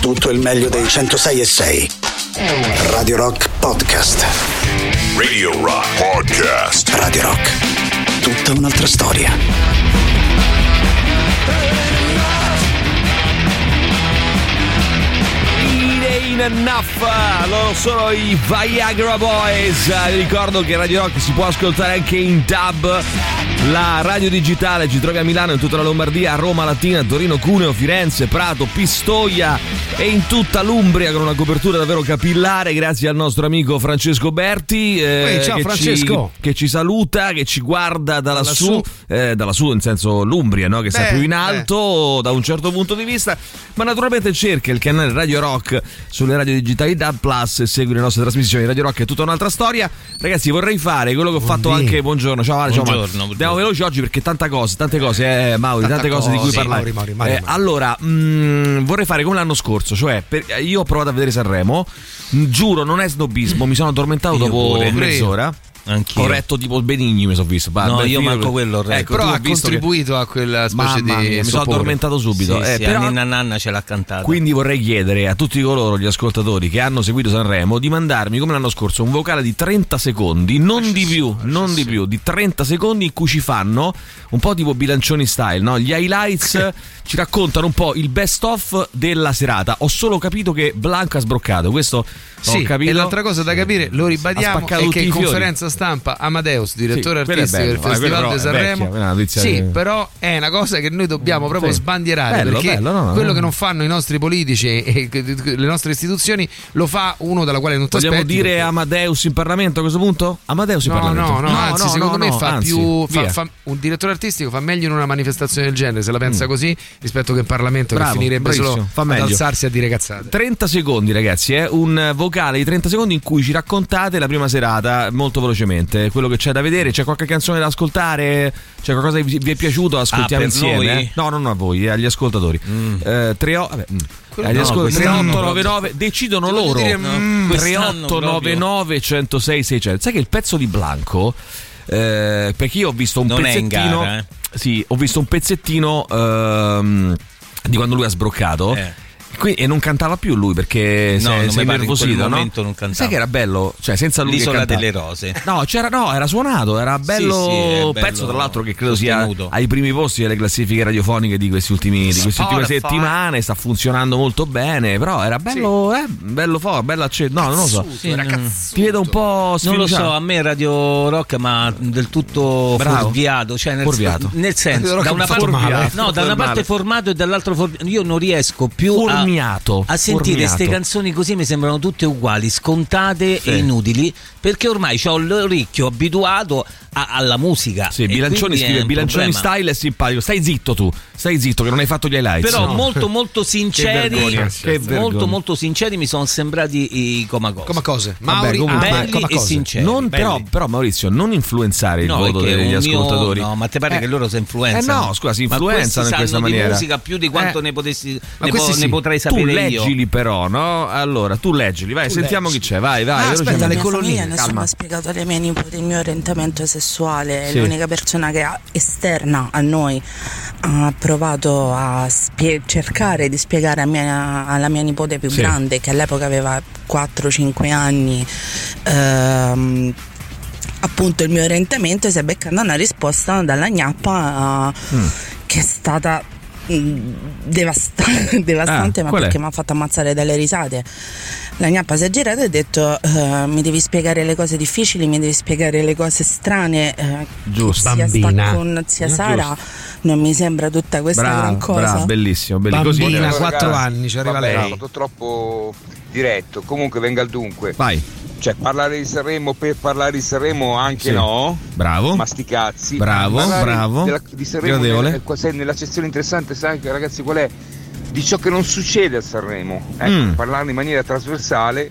tutto il meglio dei 106 e 6. Radio Rock Podcast. Radio Rock Podcast. Radio Rock. Tutta un'altra storia. It ain't enough. Loro sono i Viagra Boys. Ricordo che Radio Rock si può ascoltare anche in dub. La radio digitale ci trovi a Milano, in tutta la Lombardia, a Roma, Latina, Torino, Cuneo, Firenze, Prato, Pistoia e in tutta l'Umbria con una copertura davvero capillare grazie al nostro amico Francesco Berti eh, Ehi, ciao, che, Francesco. Ci, che ci saluta, che ci guarda su, su. eh, dalla su in senso l'Umbria, no? che sta Beh, più in beh. alto da un certo punto di vista, ma naturalmente cerca il canale Radio Rock sulle radio digitali DAB Plus e segui le nostre trasmissioni. Radio Rock è tutta un'altra storia. Ragazzi, vorrei fare quello che ho fatto Buondì. anche. Buongiorno, ciao Ale, ciao buongiorno. Andiamo veloci oggi perché tante cose, tante cose, eh, Mauri, Tanta tante cose di cui cose. parlare. Mauri, Mauri, Mauri, Eh, allora, mh, vorrei fare come l'anno scorso, cioè per- io ho provato a vedere Sanremo, mh, giuro, non è snobismo, mi sono addormentato Io dopo pure. mezz'ora. Anch'io. Ho retto tipo Benigni, mi sono visto. Va, No, io manco quello ho. Ecco, Però ha visto che- contribuito a quella specie Mamma di mia, mi sono addormentato subito. Sì, eh, sì, però- Ninna Nanna ce l'ha cantata. quindi vorrei chiedere a tutti coloro, gli ascoltatori che hanno seguito Sanremo, di mandarmi come l'anno scorso un vocale di 30 secondi, non di più, non di più, di 30 secondi in cui ci fanno un po' tipo bilancioni style, no? Gli highlights ci raccontano un po' il best of della serata. Ho solo capito che Blanca ha sbroccato, questo Sì, ho capito. e l'altra cosa da capire, lo ribadiamo, è che in conferenza stampa Amadeus, direttore Sì, artistico bello. del Festival di Sanremo. vecchia, sì, che- però è una cosa che noi dobbiamo proprio Sì. sbandierare Bello, perché bello, no, no, quello no. che non fanno i nostri politici e le nostre istituzioni lo fa uno dalla quale non ti Vogliamo aspetti. dire perché- Amadeus in Parlamento a questo punto? Amadeus in No, Parlamento? no, no, anzi, secondo me no, fa anzi, più. fa- fa- un direttore artistico fa meglio in una manifestazione del genere, se la pensa così, rispetto che in Parlamento Mm. Bravo, che finirebbe solo bravissimo, fa ad meglio. alzarsi a dire cazzate. 30 secondi ragazzi, eh? un vocale di 30 secondi in cui ci raccontate la prima serata molto velocemente, quello che c'è da vedere, c'è qualche canzone da ascoltare, c'è qualcosa che vi è piaciuto, ascoltiamo Ah, insieme. noi? No, no, no, a voi, eh, agli ascoltatori. Eh, tre o- vabbè, mm. no, quest'anno 3899 decidono voglio loro. dire, mm, quest'anno 3899 106 600. Sai che il pezzo di Blanco eh, perché io ho visto un Non pezzettino gara, eh. Sì, ho visto un pezzettino ehm, di quando lui ha sbroccato. Eh. Qui- e non cantava più lui perché No, si è, non si è mi pare in quel innervosito, no? non cantava. Sai che era bello? Cioè, senza lui L'isola delle rose. No, c'era, no, era suonato, era bello, Sì, sì, bello pezzo tra l'altro che credo sostenuto. sia ai primi posti delle classifiche radiofoniche di, questi ultimi, di queste ultime settimane, sta funzionando molto bene, però era bello, eh, bello forte, bello acceso, no, non lo so. Sì, non- Ti vedo un po' Non lo so, sfiduciato. a me Radio Rock ma del tutto Bravo. fuorviato, cioè nel, Fuorviato. nel senso, da una, parte, no, da una parte formato e dall'altro fuorviato. Io non riesco più a, Formiato, a sentire queste canzoni così mi sembrano tutte uguali, scontate Sì. e inutili, perché ormai ho l'orecchio abituato a- alla musica. Sì, Bilancioni scrive Bilancioni problema. style è simpatico. Stai zitto tu, stai zitto che non hai fatto gli highlights. Però No. molto molto sinceri, vergogna, molto molto sinceri mi sono sembrati i Comacose. Come cose? Vabbè, Mauri, comunque- ah, belli come e cose? sinceri. Non, belli. però, però, Maurizio, non influenzare il No, voto degli mio- ascoltatori. no, ma te pare Eh, che loro si influenzano? Eh no, scusa, si influenzano in questi questa sanno maniera. di musica più di quanto Eh, ne potessi ma ne, questi po- sì. ne potrei Tu sapere io. leggili però, no? Allora, tu leggili, vai, sentiamo chi c'è, vai, vai. Ah, aspetta, le famiglia nessuno calma. ha spiegato alle mie nipoti il mio orientamento sessuale Sì. l'unica persona che ha- esterna a noi ha provato a spie- cercare di spiegare mia- alla mia nipote più Sì. grande che all'epoca aveva 4-5 anni ehm, appunto il mio orientamento e si è beccata una risposta dalla gnappa eh, Mm. che è stata mm, devasta- devastante Ah, ma è? perché mi ha fatto ammazzare dalle risate la gnappa si è girata e ha detto eh, mi devi spiegare le cose difficili mi devi spiegare le cose strane eh, Giusto. sia sta Bambina. con zia Eh, Sara non mi sembra tutta questa gran Bravo, cosa bravo, bellissimo, bellissimo. Così. Bambina, Buongiorno, 4 ragazzi. anni, ci arriva Vabbè, lei. troppo diretto. Comunque venga al dunque. Vai, Cioè, parlare di Sanremo per parlare di Sanremo anche Sì. no. bravo. Ma sti cazzi. Bravo, Parlare bravo. della- di Sanremo Gradevole. nella, nella sezione interessante, sai che, ragazzi qual è? Di ciò che non succede a Sanremo. Ecco, Mm. parlarne in maniera trasversale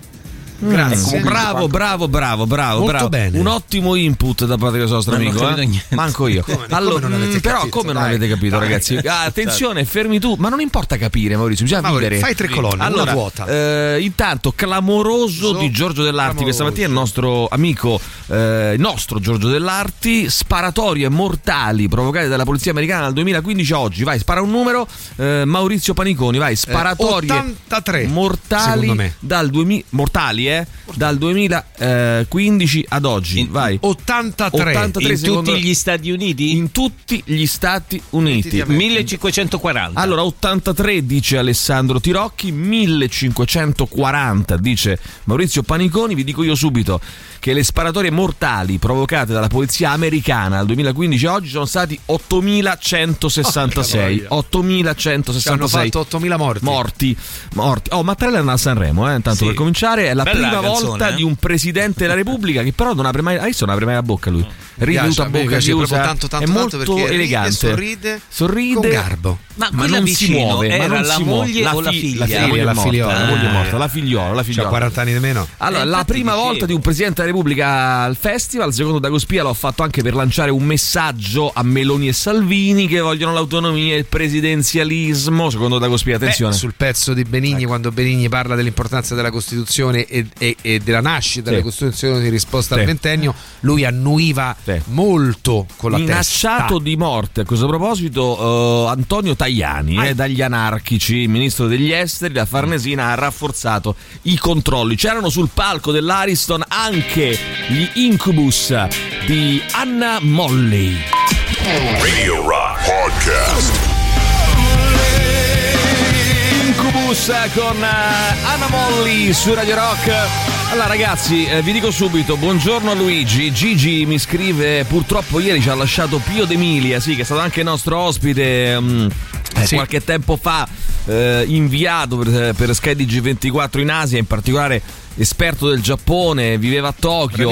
Grazie. Bravo, bravo, bravo, bravo, Molto bravo. bene. Un ottimo input da parte del nostro ho amico. eh? Manco io. Come- come allora, non avete mm, però, capito? come non Dai, avete capito, dai. ragazzi? Ah, attenzione, fermi tu. Ma non importa capire, Maurizio, bisogna Mauri, vivere. fai tre colonne, allora, una vuota. eh, intanto, clamoroso So- di Giorgio Dell'Arti. Questa clamoroso. mattina il nostro amico, eh, nostro Giorgio Dell'Arti, sparatorie mortali provocate dalla polizia americana dal 2015 a oggi. Vai, spara un numero. Eh, Maurizio Paniconi, vai, sparatorie 83, mortali secondo me. dal 2000 mortali, eh? Dal 2015 ad oggi. In- vai. 83. 83 In secondo- tutti gli Stati Uniti? in tutti gli Stati Uniti. Effettivamente. 1540. Allora, 83 dice Alessandro Tirocchi, 1540 dice Maurizio Paniconi. Vi dico io subito che le sparatorie mortali provocate dalla polizia americana dal 2015 a oggi sono stati 8166. Porca Ci hanno 8166 fatto 8000 morti. morti. morti. Oh, Mattarella è a Sanremo, eh, intanto Sì. per cominciare. È la Bella prima canzone, volta eh. di un presidente della Repubblica che però non apre mai. Adesso non apre mai la bocca lui. Riduto piace, a bocca chiusa. tanto, tanto, è tanto molto perché ride, elegante. sorride sorride con garbo. Ma ma quella non si muove. ma era non la moglie o la fi- figlia? La La figlia, la morta, figliola. la moglie è Ah. morta, la figliola, la figliola. 40 anni di meno. Allora, Eh, la infatti prima volta di un presidente della Repubblica al festival, secondo Dagospia, l'ho fatto anche per lanciare un messaggio a Meloni e Salvini che vogliono l'autonomia e il presidenzialismo. Secondo Dagospia, attenzione. Eh, sul pezzo di Benigni, quando Benigni parla dell'importanza della Costituzione e, e- e della nascita Sì. della Costituzione di risposta Sì. al ventennio, lui annuiva Sì. Molto con la Minacciato testa. di morte a questo proposito eh, Antonio Tajani eh, dagli anarchici, ministro degli esteri, la Farnesina ha rafforzato i controlli. C'erano sul palco dell'Ariston anche gli incubus di Anna Molly. Radio Rock Podcast. Incubus con eh, Anna Molly su Radio Rock. Allora ragazzi, eh, vi dico subito, buongiorno a Luigi. Gigi mi scrive, purtroppo ieri ci ha lasciato Pio D'Emilia, sì, che è stato anche nostro ospite eh, Sì. qualche tempo fa, eh, inviato per, per Sky G24 in Asia, in particolare esperto del Giappone, viveva a Tokyo,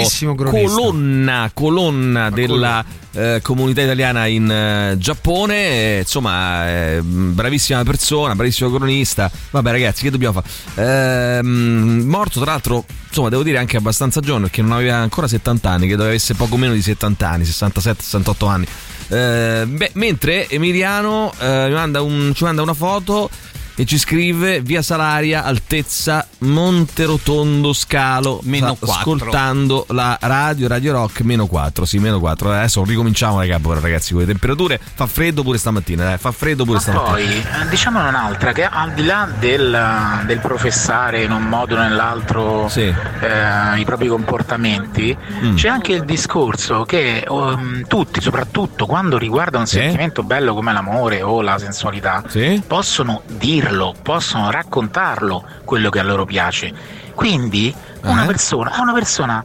colonna, colonna della eh, comunità italiana in eh, Giappone, eh, insomma, eh, bravissima persona, bravissimo cronista. Vabbè, ragazzi, che dobbiamo fare? Ehm, morto, tra l'altro, insomma, devo dire anche abbastanza giovane perché non aveva ancora 70 anni, credo avesse poco meno di 70 anni, 67-68 anni. Eh, beh, mentre Emiliano eh, mi manda un- ci manda una foto e ci scrive via Salaria, altezza Monterotondo Scalo, Meno sta quattro. ascoltando la radio, Radio Rock, meno 4, sì, meno 4. Adesso ricominciamo capo, ragazzi, con le temperature. Fa freddo pure stamattina, dai, fa freddo pure Ma stamattina. poi eh, diciamo un'altra che al di là del, del professare in un modo o nell'altro Sì. eh, i propri comportamenti, Mm. c'è anche il discorso che um, tutti, soprattutto quando riguarda un Sì. sentimento bello come l'amore o la sensualità, Sì? possono dirlo, possono raccontarlo quello che a loro piace. Quindi una Eh? persona, una persona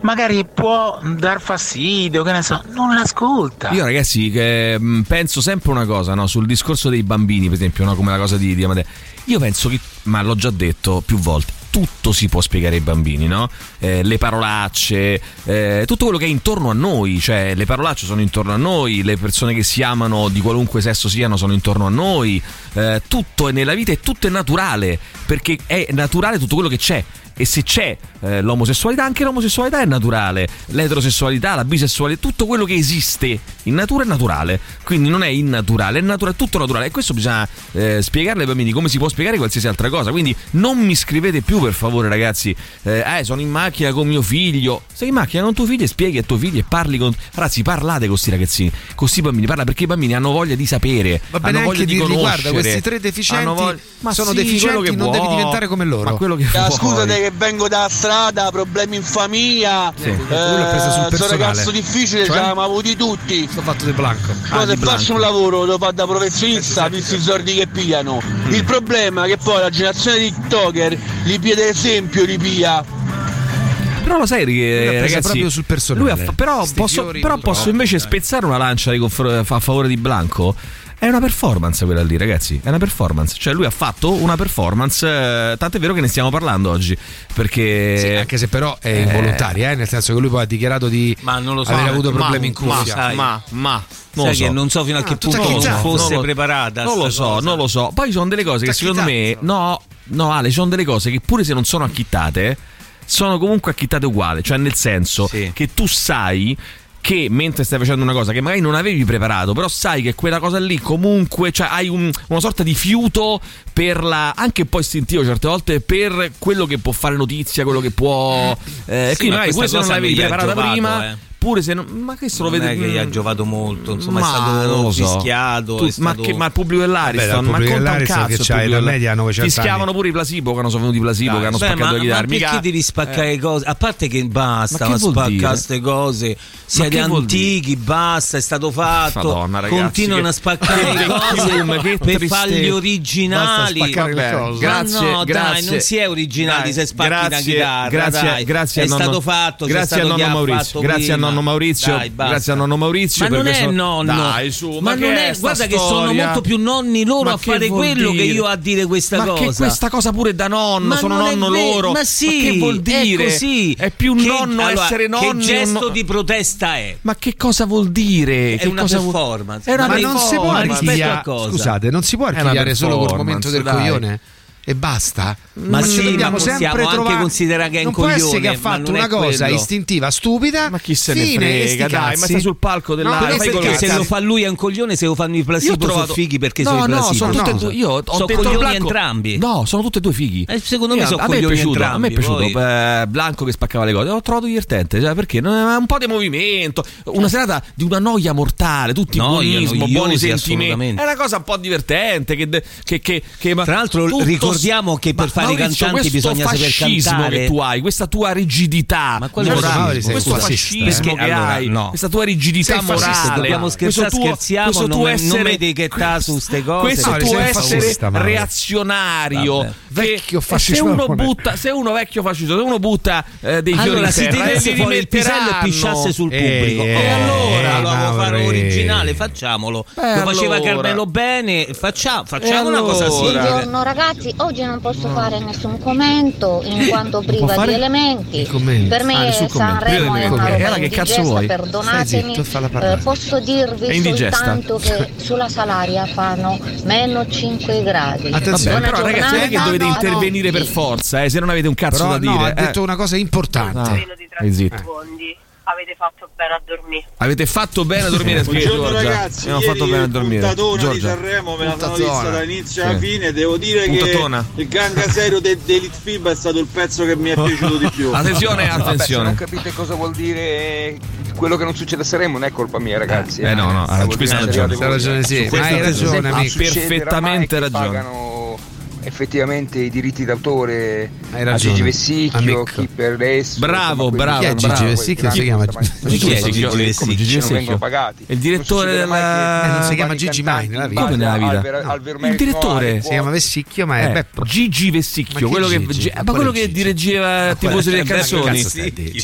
magari può dar fastidio, che ne so, non l'ascolta. Io ragazzi che, mh, penso sempre una cosa, no? sul discorso dei bambini, per esempio, no? come la cosa di, di Amadeo. Io penso che, ma l'ho già detto più volte, tutto si può spiegare ai bambini, no? Eh, le parolacce, eh, tutto quello che è intorno a noi, cioè le parolacce sono intorno a noi, le persone che si amano di qualunque sesso siano sono intorno a noi, eh, tutto è nella vita e tutto è naturale, perché è naturale tutto quello che c'è. E se c'è eh, l'omosessualità, anche l'omosessualità è naturale, l'eterosessualità, la bisessualità, tutto quello che esiste in natura è naturale. Quindi non è innaturale, è naturale, è tutto naturale. E questo bisogna eh, spiegarle ai bambini come si può spiegare qualsiasi altra cosa. Quindi non mi scrivete più, per favore, ragazzi. Eh, eh, sono in macchina con mio figlio. Sei in macchina con tuo figlio e spieghi a tuo figlio e parli con. Ragazzi, parlate con questi ragazzini, con questi bambini, parla perché i bambini hanno voglia di sapere. Va bene hanno voglia anche di dirgli, conoscere. guarda, questi tre deficienti hanno voglia- Ma sono sì, deficienti, che non devi vuoi. diventare come loro. Ma quello che Ah, scusate che vengo da strada, problemi in famiglia. Sì. Eh, sono ragazzo difficile, Cioè? ce l'abbiamo avuti tutti. Sto fatto di blanco. Poi Ah, se faccio un lavoro lo fa da professionista, visti i soldi che pigliano. Il problema è che poi la generazione di TikToker li pia esempio, li pia. Però lo sai che presa ragazzi, proprio sul personale. lui ha fa- però posso, però posso invece spezzare una lancia a favore di Blanco. È una performance quella lì, ragazzi. È una performance. Cioè, lui ha fatto una performance. eh, tant'è vero che ne stiamo parlando oggi. Perché. Sì, anche se però è involontaria, eh, nel senso che lui poi ha dichiarato di Ma non lo so. aver avuto Ma- problemi in ma- cuffia. sai. ma, ma. Non so. che non so fino a che Ah, punto non fosse Non lo- preparata. Non lo so, cosa. non lo so. Poi ci sono delle cose che secondo me. No, no, Ale, ci sono delle cose che pure se non sono acchittate. sono comunque acchittate uguali, cioè nel senso Sì. che tu sai che mentre stai facendo una cosa che magari non avevi preparato, però sai che quella cosa lì comunque, cioè hai un- una sorta di fiuto per la, anche un po' istintivo certe volte, per quello che può fare notizia, quello che può... Eh, Sì, quindi ma magari se non l'avevi preparata giovato, prima... eh. Pure se non, ma questo lo Non vede è che gli ha mm, giovato molto, insomma, è ma stato non lo so. fischiato, Tu- è ma, stato- che, ma il pubblico dell'Ariston, Vabbè, ma conta un cazzo che il c'hai la media 900 Fischiavano anni. pure i placebo quando sono venuti i placebo che hanno Beh, spaccato ma, le chitarre. ma Mica- perché devi spaccare eh. cose? A parte che basta, Ma ma, che vuol spacca dire? queste cose. Siete antichi, basta, è stato fatto. Madonna, ragazzi, Continuano che- a spaccare le cose per fargli originali. Spaccare grazie, ma no, grazie. dai, non si è originali Dai, se spacchi una grazie, chitarra. Grazie, dai. grazie è nonno, stato fatto. Grazie stato a nonno Maurizio. Grazie a prima. Nonno Maurizio. Dai, grazie a nonno Maurizio. Ma per non è nonno, Dai, su, ma, che non è è, guarda che sono molto più nonni loro Ma a che fare vuol quello che dire? io a dire questa ma cosa. che questa cosa pure da nonno, Ma sono non è nonno ve- loro. Ma sì, che vuol è dire? così. È più Che- nonno allora, essere nonni. Che gesto no- di protesta è? Ma che cosa vuol dire? È Che una cosa vuol- performance. È una Ma Ma non si può Ma rispetto archiviare. a cosa? Scusate, non si può archiviare solo col momento del coglione? E basta. Ma ci sì, dobbiamo ma possiamo sempre anche trovare- considerare che è un non può essere coglione, che ha ma fatto una cosa quello. istintiva, stupida. Ma chi se ne fine, frega, dai, ma sta sul palco No. Però fai perché se lo fa lui è un coglione, se lo fanno i placebo trovato- sono fighi perché no, sono i no, placebo. sono tutte e No. due. Io ho Sono coglioni Blanco- entrambi. No, sono tutte e due fighi. Eh, secondo me Io- sono a me è coglioni piaciuto, entrambi, A me è piaciuto poi. eh, Blanco che spaccava le cose. L'ho trovato divertente, cioè, perché un po' di movimento. Una serata di una noia mortale, tutti buonismo, buoni sentimenti. È una cosa un po' divertente. Che, che, che, che- ma Tra l'altro tutto- ricordiamo che per ma fare i Maurizio, cantanti questo bisogna saper fascismo cantare. che tu hai, questa tua rigidità Ma quello morale, sei questo fascismo eh? che Allora, hai, no. questa tua rigidità Sei fascista, morale, dobbiamo questo scherzare, tuo- scherziamo, questo non non essere- mi etichettare su ste cose. Questo tuo essere reazionario, Vabbè. Vecchio se fascismo uno non è. butta, se uno vecchio fascista, se uno butta eh, dei fiori Allora in si terra, tirasse li fuori il pisello e pisciasse sul Eh, pubblico. eh, e allora eh, lo vuoi fare originale, facciamolo. Lo faceva. Carmelo bene, facciamo, facciamo una cosa simile. Buongiorno ragazzi, oggi non posso fare nessun commento in quanto priva di elementi. Per me Ah, Sanremo è una Eh, roba allora che cazzo vuoi? perdonatemi. Zitto. Eh, posso dirvi soltanto che sulla Salaria fanno meno 5 gradi. Attenzione, Vabbè, però ragazzi non è che dovete intervenire per forza, eh, se non avete un cazzo Però da dire. no, ha eh. detto una cosa importante. Ah. meno di Stai 30 zitto. secondi. Avete fatto bene a dormire. Avete fatto bene a dormire, scrive Buongiorno Giorgia. ragazzi, Abbiamo fatto bene a dormire. puntatona di. Sanremo me Puntatona. vista dall'inizio alla Sì. fine, devo dire Puntatona. che il ganga serio de- dell'Elite FIBA è stato il pezzo che mi è piaciuto di più. Attenzione, Vabbè, se non attenzione. capite cosa vuol dire quello che non succede a Sanremo non è colpa mia ragazzi. Eh, no, no, ha Vuol questa dire ragione. ragione, sì. Hai ragione, amico. Perfettamente ragione. Effettivamente i diritti d'autore Hai a ragione, Gigi Vessicchio, amico. chi per esso. Bravo, insomma, bravo, Chi è Gigi bravo. Vessicchio? Si chiama Gigi Vessicchio? Non vengono pagati. Il direttore della- Eh, non si chiama Gigi mai nella vita. Come nella vita? Il direttore Si chiama. Vessicchio, ma è Eh, Beppo. Gigi Vessicchio, chi quello che, ma quello che dirigeva tifosi delle canzoni.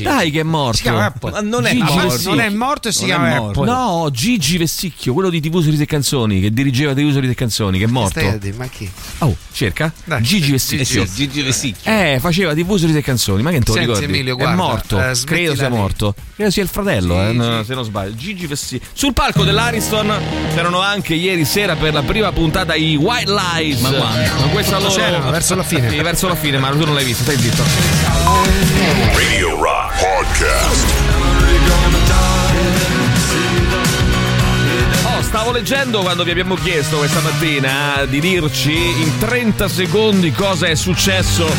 Dai, che è morto. Ma non è morto. Non è morto e si chiama. Beppo. No, Gigi Vessicchio, quello di Tifosi delle canzoni, che dirigeva Tifosi delle canzoni, che è morto. Ma chi? Oh, cerca. Dai, Gigi Vessicchio. Gigi Vessicchio. Eh, faceva tifosi delle canzoni, ma che non te lo Senti, ricordi? Emilio, è guarda, morto, eh, credo sia morto. Credo sia il fratello, eh, no, se non sbaglio. Gigi Vessicchio. Sul palco dell'Ariston c'erano anche ieri sera per la prima puntata i White Lies. Ma quando? Ma questa loro... C'erano, verso la fine. Sì, verso la fine, ma tu non l'hai visto, stai zitto. Radio Rock Podcast. Stavo leggendo quando vi abbiamo chiesto questa mattina eh, di dirci in 30 secondi cosa è successo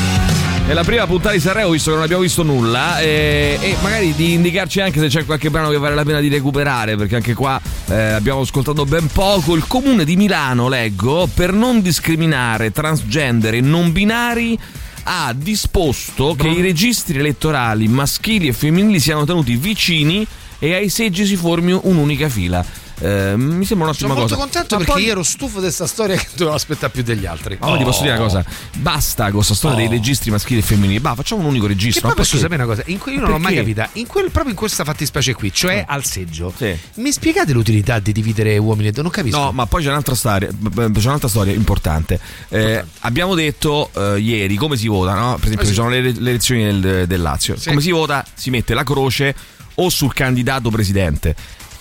nella prima puntata di Sanremo, visto che non abbiamo visto nulla, eh, e magari di indicarci anche se c'è qualche brano che vale la pena di recuperare, perché anche qua eh, abbiamo ascoltato ben poco. Il comune di Milano, leggo, per non discriminare transgender e non binari ha disposto che i registri elettorali maschili e femminili siano tenuti vicini e ai seggi si formi un'unica fila. Eh, mi sembra un'ottima Sono molto cosa. contento Ma perché poi- io ero stufo di questa storia che dovevo aspettare più degli altri. Ma ti posso dire una cosa, basta con questa storia dei registri maschili e femminili, bah, facciamo un unico registro. ma posso sapere una cosa, in cui io non l'ho mai capita, in quel, proprio in questa fattispecie qui, cioè al seggio. Sì. Mi spiegate l'utilità di dividere uomini e donne? Non capisco. No, ma poi c'è un'altra storia, c'è un'altra storia importante. Eh, abbiamo detto eh, ieri come si vota, no? Per esempio, Eh ci sono le, le elezioni del, del Lazio. Sì. Come si vota? Si mette la croce o sul candidato presidente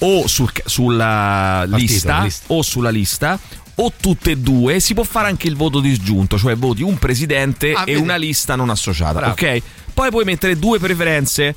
o sul- sulla Partito, lista, lista. o sulla lista o tutte e due, si può fare anche il voto disgiunto, cioè voti un presidente Ah, e vedi. una lista non associata, Bravo. ok? Poi puoi mettere due preferenze.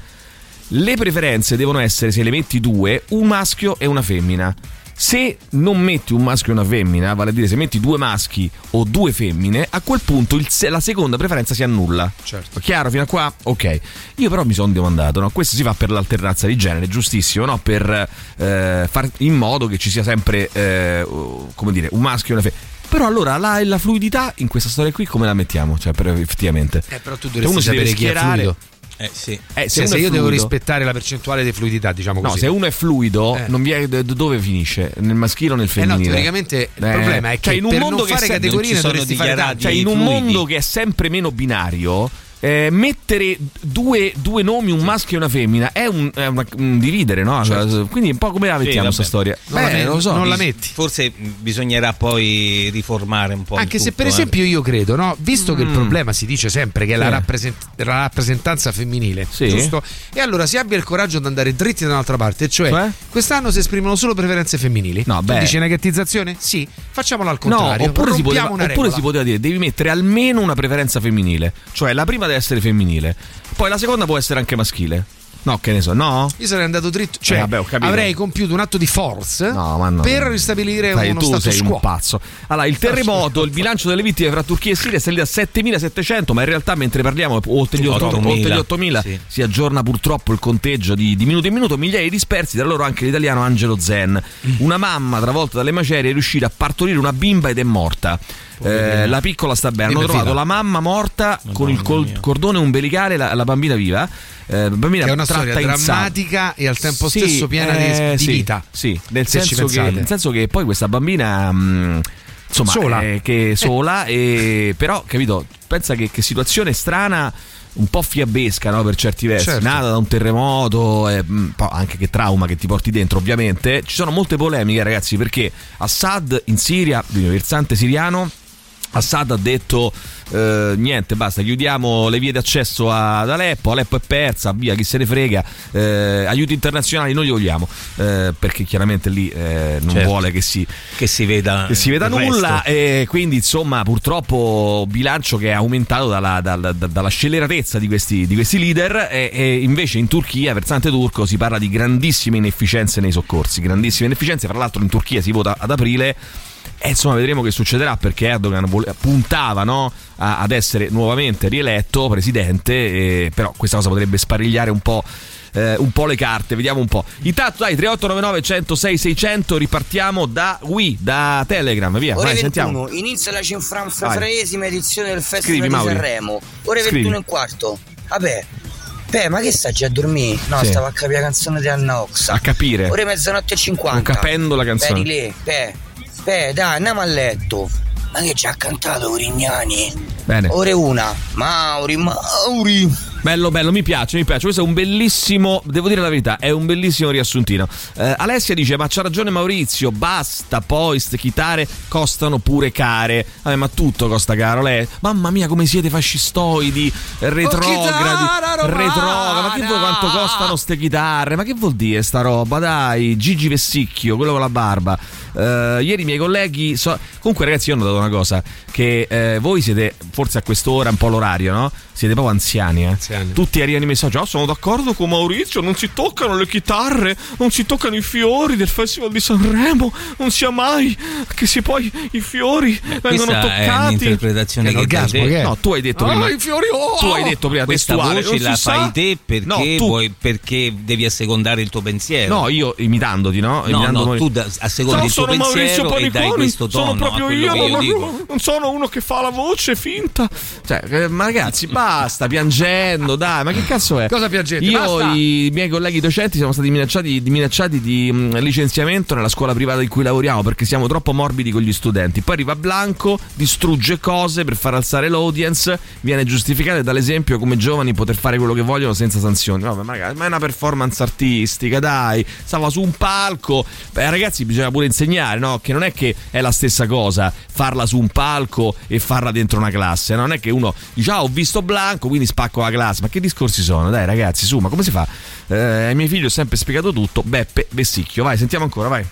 Le preferenze devono essere, se le metti due, un maschio e una femmina. Se non metti un maschio e una femmina, vale a dire se metti due maschi o due femmine, a quel punto il la seconda preferenza si annulla. Certo. Chiaro fino a qua? Ok. Io però mi sono domandato, no? questo si fa per l'alternanza di genere, giustissimo, no? Per eh, far in modo che ci sia sempre, eh, come dire, un maschio e una femmina. Però allora la, la fluidità in questa storia qui come la mettiamo? Cioè, per, effettivamente. Eh, però tu Cioè, dovresti uno si deve sapere chi è schierare. fluido. Eh sì. Eh, Se, uno se io devo fluido- rispettare la percentuale di fluidità, diciamo No, così. se uno è fluido, Eh. non vi è- dove finisce? Nel maschile o nel Eh no, femminile? teoricamente il Eh, problema è cioè, che in un per mondo non che fare categorie non ci sono dovresti fare dichiarati- Cioè, in un fluidi. mondo che è sempre meno binario, eh, mettere due, due nomi, un maschio e una femmina, è un, è una- un dividere, no? Cioè, Quindi un po' come la mettiamo questa storia? Non la Beh, met- non lo so. non la metti. Forse bisognerà poi riformare un po'. il Anche se tutto, per eh. esempio io credo, no? visto che il Mm. problema si dice sempre che è la, Sì. rappresent- la rappresentanza femminile, Sì. giusto? E allora si abbia il coraggio di andare dritti da un'altra parte, cioè, Cioè? quest'anno si esprimono solo preferenze femminili. No, Tu beh. dici negattizzazione? Sì, facciamolo al No, contrario. oppure, si poteva, oppure si poteva dire devi mettere almeno una preferenza femminile. Cioè la prima deve essere femminile, poi la seconda può essere anche maschile. No, che ne so, no? Io sarei andato dritto, cioè Eh, vabbè, ho capito. avrei compiuto un atto di force No, no. per ristabilire Sai, uno tu status sei quo. un pazzo. Allora, il terremoto, il bilancio delle vittime fra Turchia e Siria è salito a 7700, ma in realtà mentre parliamo oltre gli 8.000, 8.000, oltre gli 8.000 sì. si aggiorna purtroppo il conteggio di, di minuto in minuto, migliaia di dispersi, tra loro anche l'italiano Angelo Zen. Una mamma travolta dalle macerie è riuscita a partorire una bimba ed è morta. Eh, la piccola sta bene. Hanno trovato la mamma morta con il col- cordone umbilicale, la, la bambina viva. Eh, bambina Che è una storia drammatica e al tempo Sì, stesso piena di- eh, di, sì, vita. Sì, nel senso, che, nel senso che poi questa bambina. mh, Insomma, Sola. eh, che è sola, e, però, capito, pensa che, che situazione strana, un po' fiabesca no, per certi versi, Certo. nata da un terremoto, e, poi anche che trauma che ti porti dentro, ovviamente. Ci sono molte polemiche, ragazzi, perché Assad in Siria, il versante siriano, Assad ha detto eh, niente, basta, chiudiamo le vie d'accesso ad Aleppo, Aleppo è persa, via, chi se ne frega, eh, aiuti internazionali noi li vogliamo, eh, perché chiaramente lì eh, non Certo. vuole che si, Che si veda, che si veda nulla e quindi insomma purtroppo bilancio che è aumentato dalla, dalla- da- dalla scelleratezza di questi, di questi leader e, e invece in Turchia, versante turco, si parla di grandissime inefficienze nei soccorsi, grandissime inefficienze, fra l'altro in Turchia si vota ad aprile e insomma vedremo che succederà perché Erdogan vole- puntava no, a- ad essere nuovamente rieletto presidente, e- però questa cosa potrebbe sparigliare un po'. eh, un po' le carte, vediamo un po'. Intanto dai 3899 106 600 ripartiamo da Wii, da Telegram, via, Ore vai 21, sentiamo. inizia la cinfranfraesima edizione del Festival Scrivi, di Mauri. Sanremo. Ore Scrivi. 21 e un quarto. Vabbè. Beh, ma che sta già a dormire? No, Sì. stavo a capire la canzone di Anna Oxa. A capire. Ore mezzanotte e 50. Non capendo la canzone. Beh, lì, beh, beh, dai, andiamo a letto. Ma che già ha cantato Grignani? Bene. Ore una. Mauri, Mauri. Bello, bello, mi piace, mi piace. Questo è un bellissimo, devo dire la verità, è un bellissimo riassuntino. Eh, Alessia dice: Ma c'ha ragione Maurizio, basta, poi ste chitarre costano pure care. Vabbè, ma tutto costa caro. Lei, mamma mia, come siete fascistoidi, retrogradi, romana! retrogradi. Ma che vuoi quanto costano ste chitarre? Ma che vuol dire sta roba? Dai, Gigi Vessicchio, quello con la barba. Eh, ieri i miei colleghi. so- Comunque, ragazzi, io ho notato una cosa: che eh, voi siete, forse a quest'ora, un po' l'orario, no? Siete proprio anziani, eh? Anziani. Tutti arrivano i messaggi: Ah, sono d'accordo con Maurizio, non si toccano le chitarre, non si toccano i fiori del Festival di Sanremo, non sia mai che si poi i fiori vengono Questa è toccati. un'interpretazione Che che, orgasmo, che? No, tu hai detto Ah, prima. i fiori, oh! Tu hai detto prima questa testuale, voce la fai sa. te perché, No, tu- vuoi- perché devi assecondare il tuo pensiero. No, io imitandoti, no? No, Imitando no, Mauri- tu da- assecondi No, il tuo sono Maurizio pensiero e dai Paniconi, questo tono sono proprio io, io non, non sono uno che fa la voce finta. Cioè, eh, ma ragazzi, basta, piangendo, dai, ma che cazzo è? Cosa piangete? Io Basta! i miei colleghi docenti siamo stati minacciati di, minacciati di mh, licenziamento nella scuola privata in cui lavoriamo perché siamo troppo morbidi con gli studenti. Poi arriva Blanco, distrugge cose per far alzare l'audience, viene giustificato dall'esempio come giovani poter fare quello che vogliono senza sanzioni. Vabbè, ma ragazzi, ma è una performance artistica, dai. Stava su un palco. Beh, ragazzi, bisogna pure insegnare, no? Che non è che è la stessa cosa farla su un palco e farla dentro una classe. Non è che uno dice, ah, ho visto Blanco, quindi spacco la classe. l'AS. Ma che discorsi sono? Dai, ragazzi, su, ma come si fa? Eh, ai miei figli ho sempre spiegato tutto. Beppe Vessicchio, vai, sentiamo ancora, vai.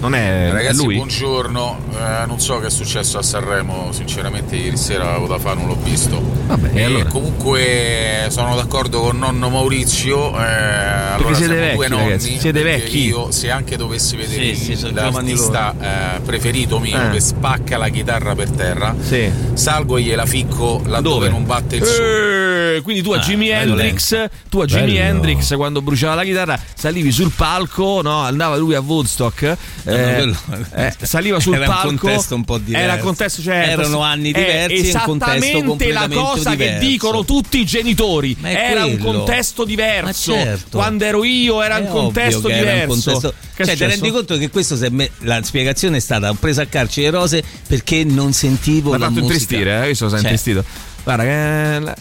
Non è, è Ragazzi, lui? buongiorno. Eh, non so che è successo a Sanremo, sinceramente ieri sera avevo da fare, non l'ho visto. Vabbè, E allora. comunque sono d'accordo con nonno Maurizio. eh, allora siete siamo vecchi, due nonni. ragazzi, siete vecchi. Io, se anche dovessi vedere Sì, sì, l'artista eh, preferito mio Eh. che spacca la chitarra per terra, Sì. salgo e gliela ficco laddove Dove? non batte il sole. Eh, quindi tu a Ah, Jimi Hendrix, tu a Jimi. Hendrix quando bruciava la chitarra, salivi sul palco, no? Andava lui a Woodstock, eh, quello- eh, saliva sul Era un palco. contesto un po' diverso. Era un contesto, certo. Erano anni È diversi un contesto esattamente la cosa che diverso. dicono tutti i genitori. Ma è Era un quello. contesto diverso. Ma certo. Quando ero io era È un contesto che era un diverso. contesto- Che è Cioè, ti rendi conto che questo è me- la spiegazione è stata presa a carcere rose perché non sentivo Mi ha la fatto musica. intristire, eh? io sono Cioè, intristito. Guarda, che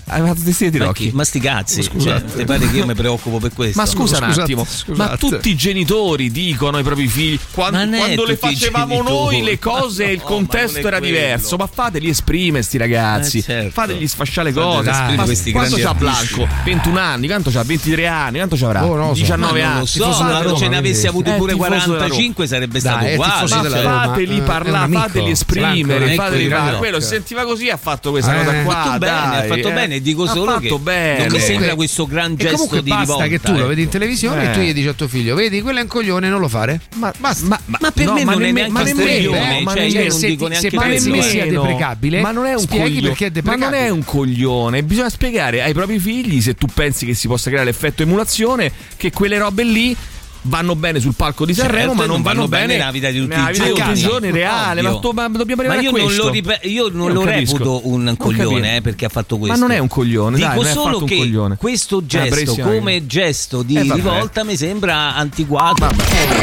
hai fatto intristire i ma, Tirocchi. chi- ma sti cazzi, Scusate. cioè, ti pare che io mi preoccupo per questo? Ma scusa un Scusate, attimo, scusate. ma tutti i genitori dicono ai propri figli quando, quando le facevamo noi le cose il No, contesto non è era quello. diverso, ma fateli esprimere sti ragazzi, Eh, certo. fategli sfasciare le cose. esprimere Ma questi quanto c'ha. Blanco? 21 anni, quanto c'ha? 23 anni, quanto ci avrà? Oh, so. 19 Ma non anni. lo so, se Roma, ne avessi avuti Eh, pure tifoso della Roma. 45 sarebbe stato Dai, è uguale. Ma fateli Eh, parlare, fateli esprimere, fateli quello parlare. di sentiva così, ha fatto questa Eh, cosa qua. Fatto bene, dai, ha fatto eh. bene, dico solo che fatto bene. non mi sembra questo gran E gesto comunque di basta rivolta, che tu lo eh. vedi in televisione Eh. e tu gli dici a tuo figlio, vedi, quello è un coglione, non lo fare. Ma, Basta. ma, Ma per me non è neanche ma un nemmeno, coglione, ma cioè, io non se, dico se neanche ma pensi che sia deprecabile, ma non è un spieghi coglione, perché è ma deprecabile. non è un coglione bisogna spiegare ai propri figli se tu pensi che si possa creare l'effetto emulazione che quelle robe lì vanno bene sul palco di Sanremo Certo, ma non, non vanno vanno bene nella vita di tutti i di tutti i giorni. giorni reale ma, to- ma dobbiamo Ma arrivare io a non questo lo, ripe- io non Io lo capisco. reputo un Non coglione eh, perché ha fatto questo. Ma non è un coglione, Dico dai, non solo che questo gesto come gesto di Eh, rivolta mi sembra antiquato.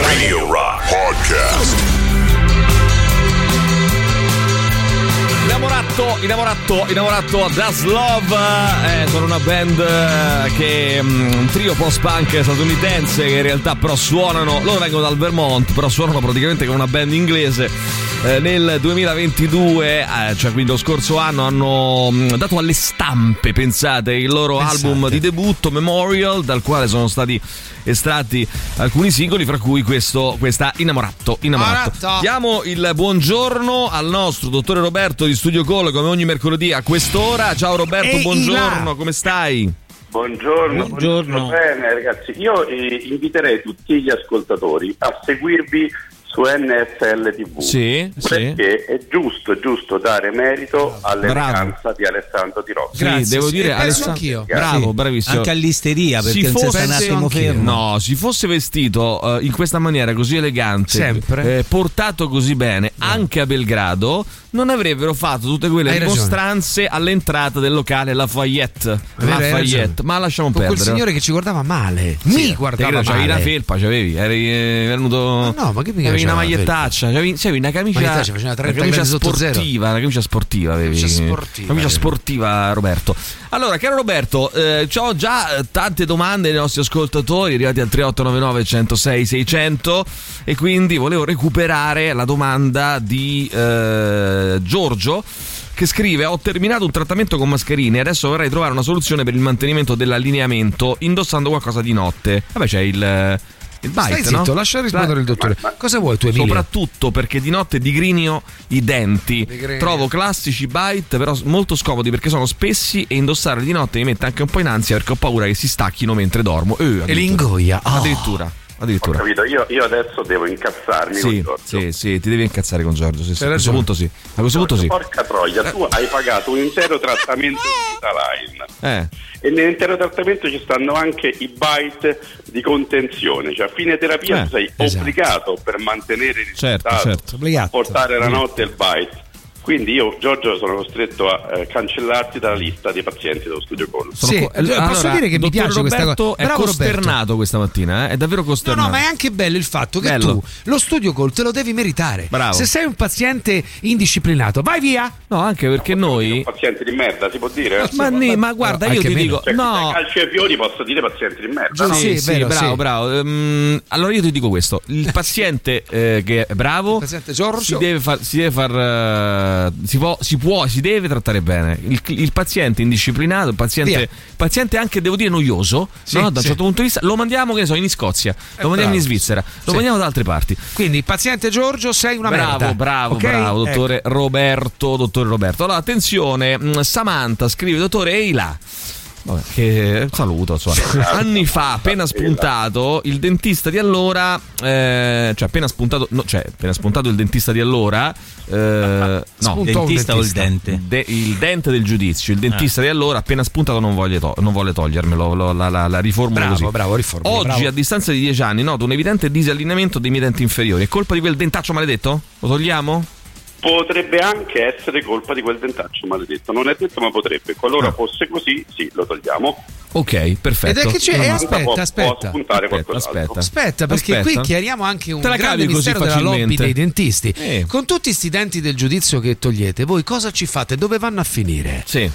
Radio Rock Podcast. Innamorato, innamorato, innamorato Das Love eh, sono una band eh, che mm, un trio post-punk statunitense che in realtà però suonano, loro vengono dal Vermont, però suonano praticamente come una band inglese. Eh, nel 2022, eh, cioè quindi lo scorso anno, hanno mm, dato alle stampe, pensate, il loro Pensate. album di debutto Memorial, dal quale sono stati estratti alcuni singoli, fra cui questo, questa Innamorato. Innamorato. Innamorato. Diamo il buongiorno al nostro dottore Roberto di Studio Call come ogni mercoledì a quest'ora. Ciao Roberto, Ehi, buongiorno, là. come stai? Buongiorno, Buongiorno. Bene ragazzi, io eh, inviterei tutti gli ascoltatori a seguirvi su NSL TV. Sì, sì. Perché è giusto, è giusto dare merito all'eleganza di Alessandro Di Rossi. Grazie, sì, devo sì, dire Alessandro- anch'io. Bravo, Sì. bravissimo. Anche all'isteria perché Si non si sta fosse- un attimo fermo. No, si fosse vestito eh, in questa maniera così elegante, Sempre. eh, portato così bene, anche a Belgrado, non avrebbero fatto tutte quelle Hai ragione. dimostranze all'entrata del locale Lafayette. Lafayette, ragione. ma lasciamo Con quel perdere. signore che ci guardava male. Mi guardava credo, c'avevi male. una felpa, c'avevi, eri eh, venuto. Ma no, ma che mica avevi una magliettaccia, c'avevi una camicia. Magliettaccia, faceva 30 una camicia sportiva, una camicia sportiva avevi. Camicia sportiva, Camicia avevi. sportiva, Roberto. Allora, caro Roberto, eh, ho già eh, tante domande dei nostri ascoltatori arrivati al 3899 106 600 e quindi volevo recuperare la domanda di eh, Giorgio che scrive ho terminato un trattamento con mascherine e adesso vorrei trovare una soluzione per il mantenimento dell'allineamento indossando qualcosa di notte. Vabbè c'è il, il bite, Stai zitto, no? lascia rispondere il dottore. ma- Cosa vuoi tu, Emilio? Soprattutto perché di notte digrinio i denti. Digrinio. Trovo classici bite, però molto scomodi perché sono spessi e indossarli di notte mi mette anche un po' in ansia perché ho paura che si stacchino mentre dormo. Eh, E li ingoia. Oh. Addirittura. Ho Addirittura. capito, io, io adesso devo incazzarmi Sì, con Giorgio. sì, sì, ti devi incazzare con Giorgio. Sì, sì. A questo punto sì. A questo punto sì. Porca troia, tu hai pagato un intero trattamento di Vitaline Eh. e nell'intero trattamento ci stanno anche i bite di contenzione, cioè a fine terapia Eh, tu sei esatto. obbligato per mantenere il Certo, risultato, certo. Obbligato. portare la notte il bite. Quindi io, Giorgio, sono costretto a eh, cancellarti dalla lista dei pazienti dello studio Call. Sono Sì, co- eh, posso dire che mi piace questa Roberto cosa. È Bravo, costernato questa mattina, eh? È davvero No, costernato. no, ma è anche bello il fatto che Bello. tu lo studio call te lo devi meritare. Bravo. Se sei un paziente indisciplinato, vai via. No, anche perché noi. Pazienti di merda, si può dire? Ma, ne- ma guarda, io anche ti meno. dico. Cioè, No, se calci ai fiori posso dire pazienti di merda. Giusto. no? Sì, Sì, sì, vero, bravo, sì. bravo. Ehm, allora io ti dico questo: il paziente eh, che è bravo Il paziente Giorgio. si deve far, si deve far eh, si, può, si può, si deve trattare bene. Il, il paziente indisciplinato, il paziente, paziente anche, devo dire, noioso, Sì, no? da un sì. certo punto di vista, lo mandiamo, che ne so, in Scozia, Eh, lo mandiamo in bravo. Svizzera, lo Sì. mandiamo da altre parti. Quindi, paziente Giorgio, sei una bravo, merda. bravo, Ok? bravo, dottore Ecco. Roberto, dottore Roberto. Allora, attenzione, mh, Samantha scrive, dottore, ehi là. Vabbè, che saluto, insomma. Anni fa, appena spuntato, il dentista di allora, eh, cioè appena spuntato, no, cioè appena spuntato il dentista di allora, eh, no, Dentista o il dente? De- il dente del giudizio, il dentista di allora, appena spuntato, non vuole, to- non vuole togliermelo, lo- la, la, la riformulo Bravo, così. bravo, riformula, Oggi, bravo. a distanza di dieci anni, noto un evidente disallineamento dei miei denti inferiori. È colpa di quel dentaccio maledetto? Lo togliamo? Potrebbe anche essere colpa di quel dentaccio maledetto, non è detto ma potrebbe. Qualora fosse così, sì, lo togliamo. Ok, perfetto. Ed è che c'è- eh, aspetta, può, aspetta. Può Aspetta, aspetta. Aspetta, perché Aspetta. qui chiariamo anche un Te la grande mistero della lobby dei dentisti. Eh. Con tutti sti denti del giudizio che togliete, voi cosa ci fate? Dove vanno a finire? Sì.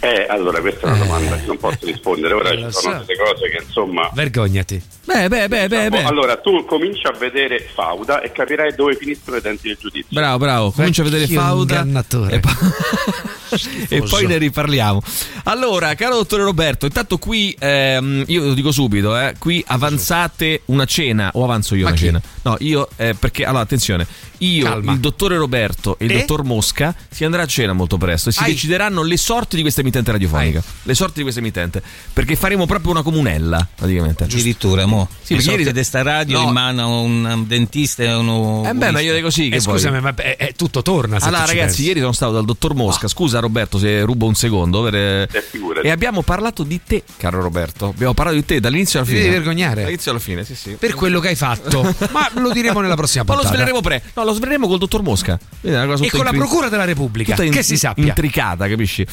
Eh, allora questa è una domanda che non posso rispondere. Ora ci sono so. delle cose che insomma. Vergognati. Beh, beh, beh, beh, beh. Allora tu cominci a vedere Fauda e capirai dove finiscono i denti del giudizio. Bravo, bravo. Comincia a vedere Fauda. E, poi- e poi ne riparliamo. Allora, caro dottore Roberto, intanto qui, ehm, io lo dico subito, eh, qui avanzate una cena, o avanzo io Ma una chi? cena? No, io, eh, perché, allora, attenzione, io, Calma. il dottore Roberto e il E? dottor Mosca si andrà a cena molto presto e si Ai. decideranno le sorti di questa emittente radiofonica. Le sorti di questa emittente. Perché faremo proprio una comunella, praticamente. Addirittura, mo. Sì, perché ieri- di sta radio No. in mano a un dentista e uno. Eh beh, meglio di così. Che Eh, scusami, ma è, è tutto torna. Allora, ragazzi, pensi. ieri sono stato dal dottor Mosca. Scusa, Roberto, se rubo un secondo. per- Eh. E abbiamo parlato di te, caro Roberto. Abbiamo parlato di te dall'inizio alla Ti fine. devi vergognare. Dall'inizio alla fine, sì, sì. Per quello che hai fatto. ma lo diremo nella prossima Ma lo puntata. sveleremo pre. No, lo sveleremo col dottor Mosca. E con la intri- Procura della Repubblica. tutta in- che si sappia. Intricata, capisci?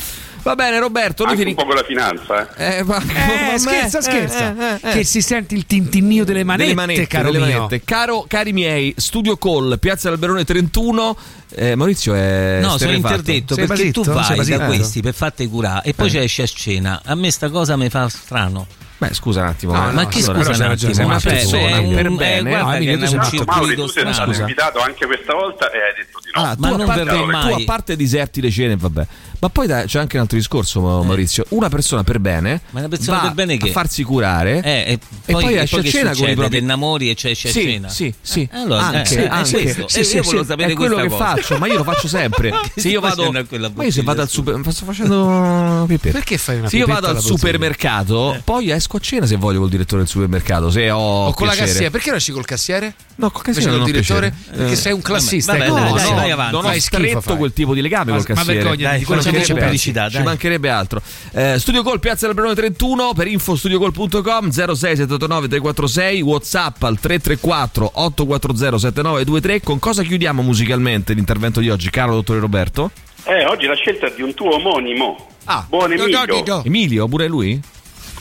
Va bene, Roberto. Anche un po' con la finanza, eh. Eh, ma- Eh, ma- scherza, eh, scherza. eh, eh, eh. Che si sente il tintinnio delle manette, Delle manette, caro delle mio. manette. Caro, cari miei, Studio Call, Piazza Alberone 31. Eh, Maurizio è No, sono interdetto perché tu basito? Sei vai da questi per farti curare e poi Eh. ci esci a cena. A me sta cosa mi fa strano. Beh, scusa un attimo. No, eh. no, ma che allora, scusa un attimo? una persona, per eh, bene. guarda No, che è un sei un Mauri, circuito tu sei stato strano. invitato anche questa volta e hai detto. Ah, Ma tu, a non parte, verrò tu mai. a parte diserti le cene, vabbè. Ma poi dai, c'è anche un altro discorso, Ma- Maurizio. Una persona per bene, Ma una persona per bene che? a farsi curare Eh, e, e poi, e esce a cena con i propri innamori e esci a sì, cena. Sì, sì. Eh, allora, anche, eh, è anche. questo. Sì, E sì, io volevo sì, sapere è quello che cosa. faccio, ma io lo faccio sempre. Se io vado Ma io se vado al super sto facendo. Perché fai una Se io vado al supermercato, poi esco a cena se voglio col direttore del supermercato, se ho O con la cassiera, perché non esci col cassiere? No, col cassiere non ho direttore? Perché Eh, sei un classista. vabbè, ecco. dai, no, dai, no, vai avanti. non ho Fai schifo, stretto fai. quel tipo di legame Ma- col ma cassiere. Dai, di quello dice pubblicità, Ci dai. mancherebbe altro. Eh, Studio Call Piazza Alberone 31 per info studiocall.com 06789 346 WhatsApp al 334 840 7923. Con cosa chiudiamo musicalmente l'intervento di oggi, caro dottore Roberto? Eh, oggi la scelta è di un tuo omonimo. Ah, Buon Emilio. Emilio, pure lui?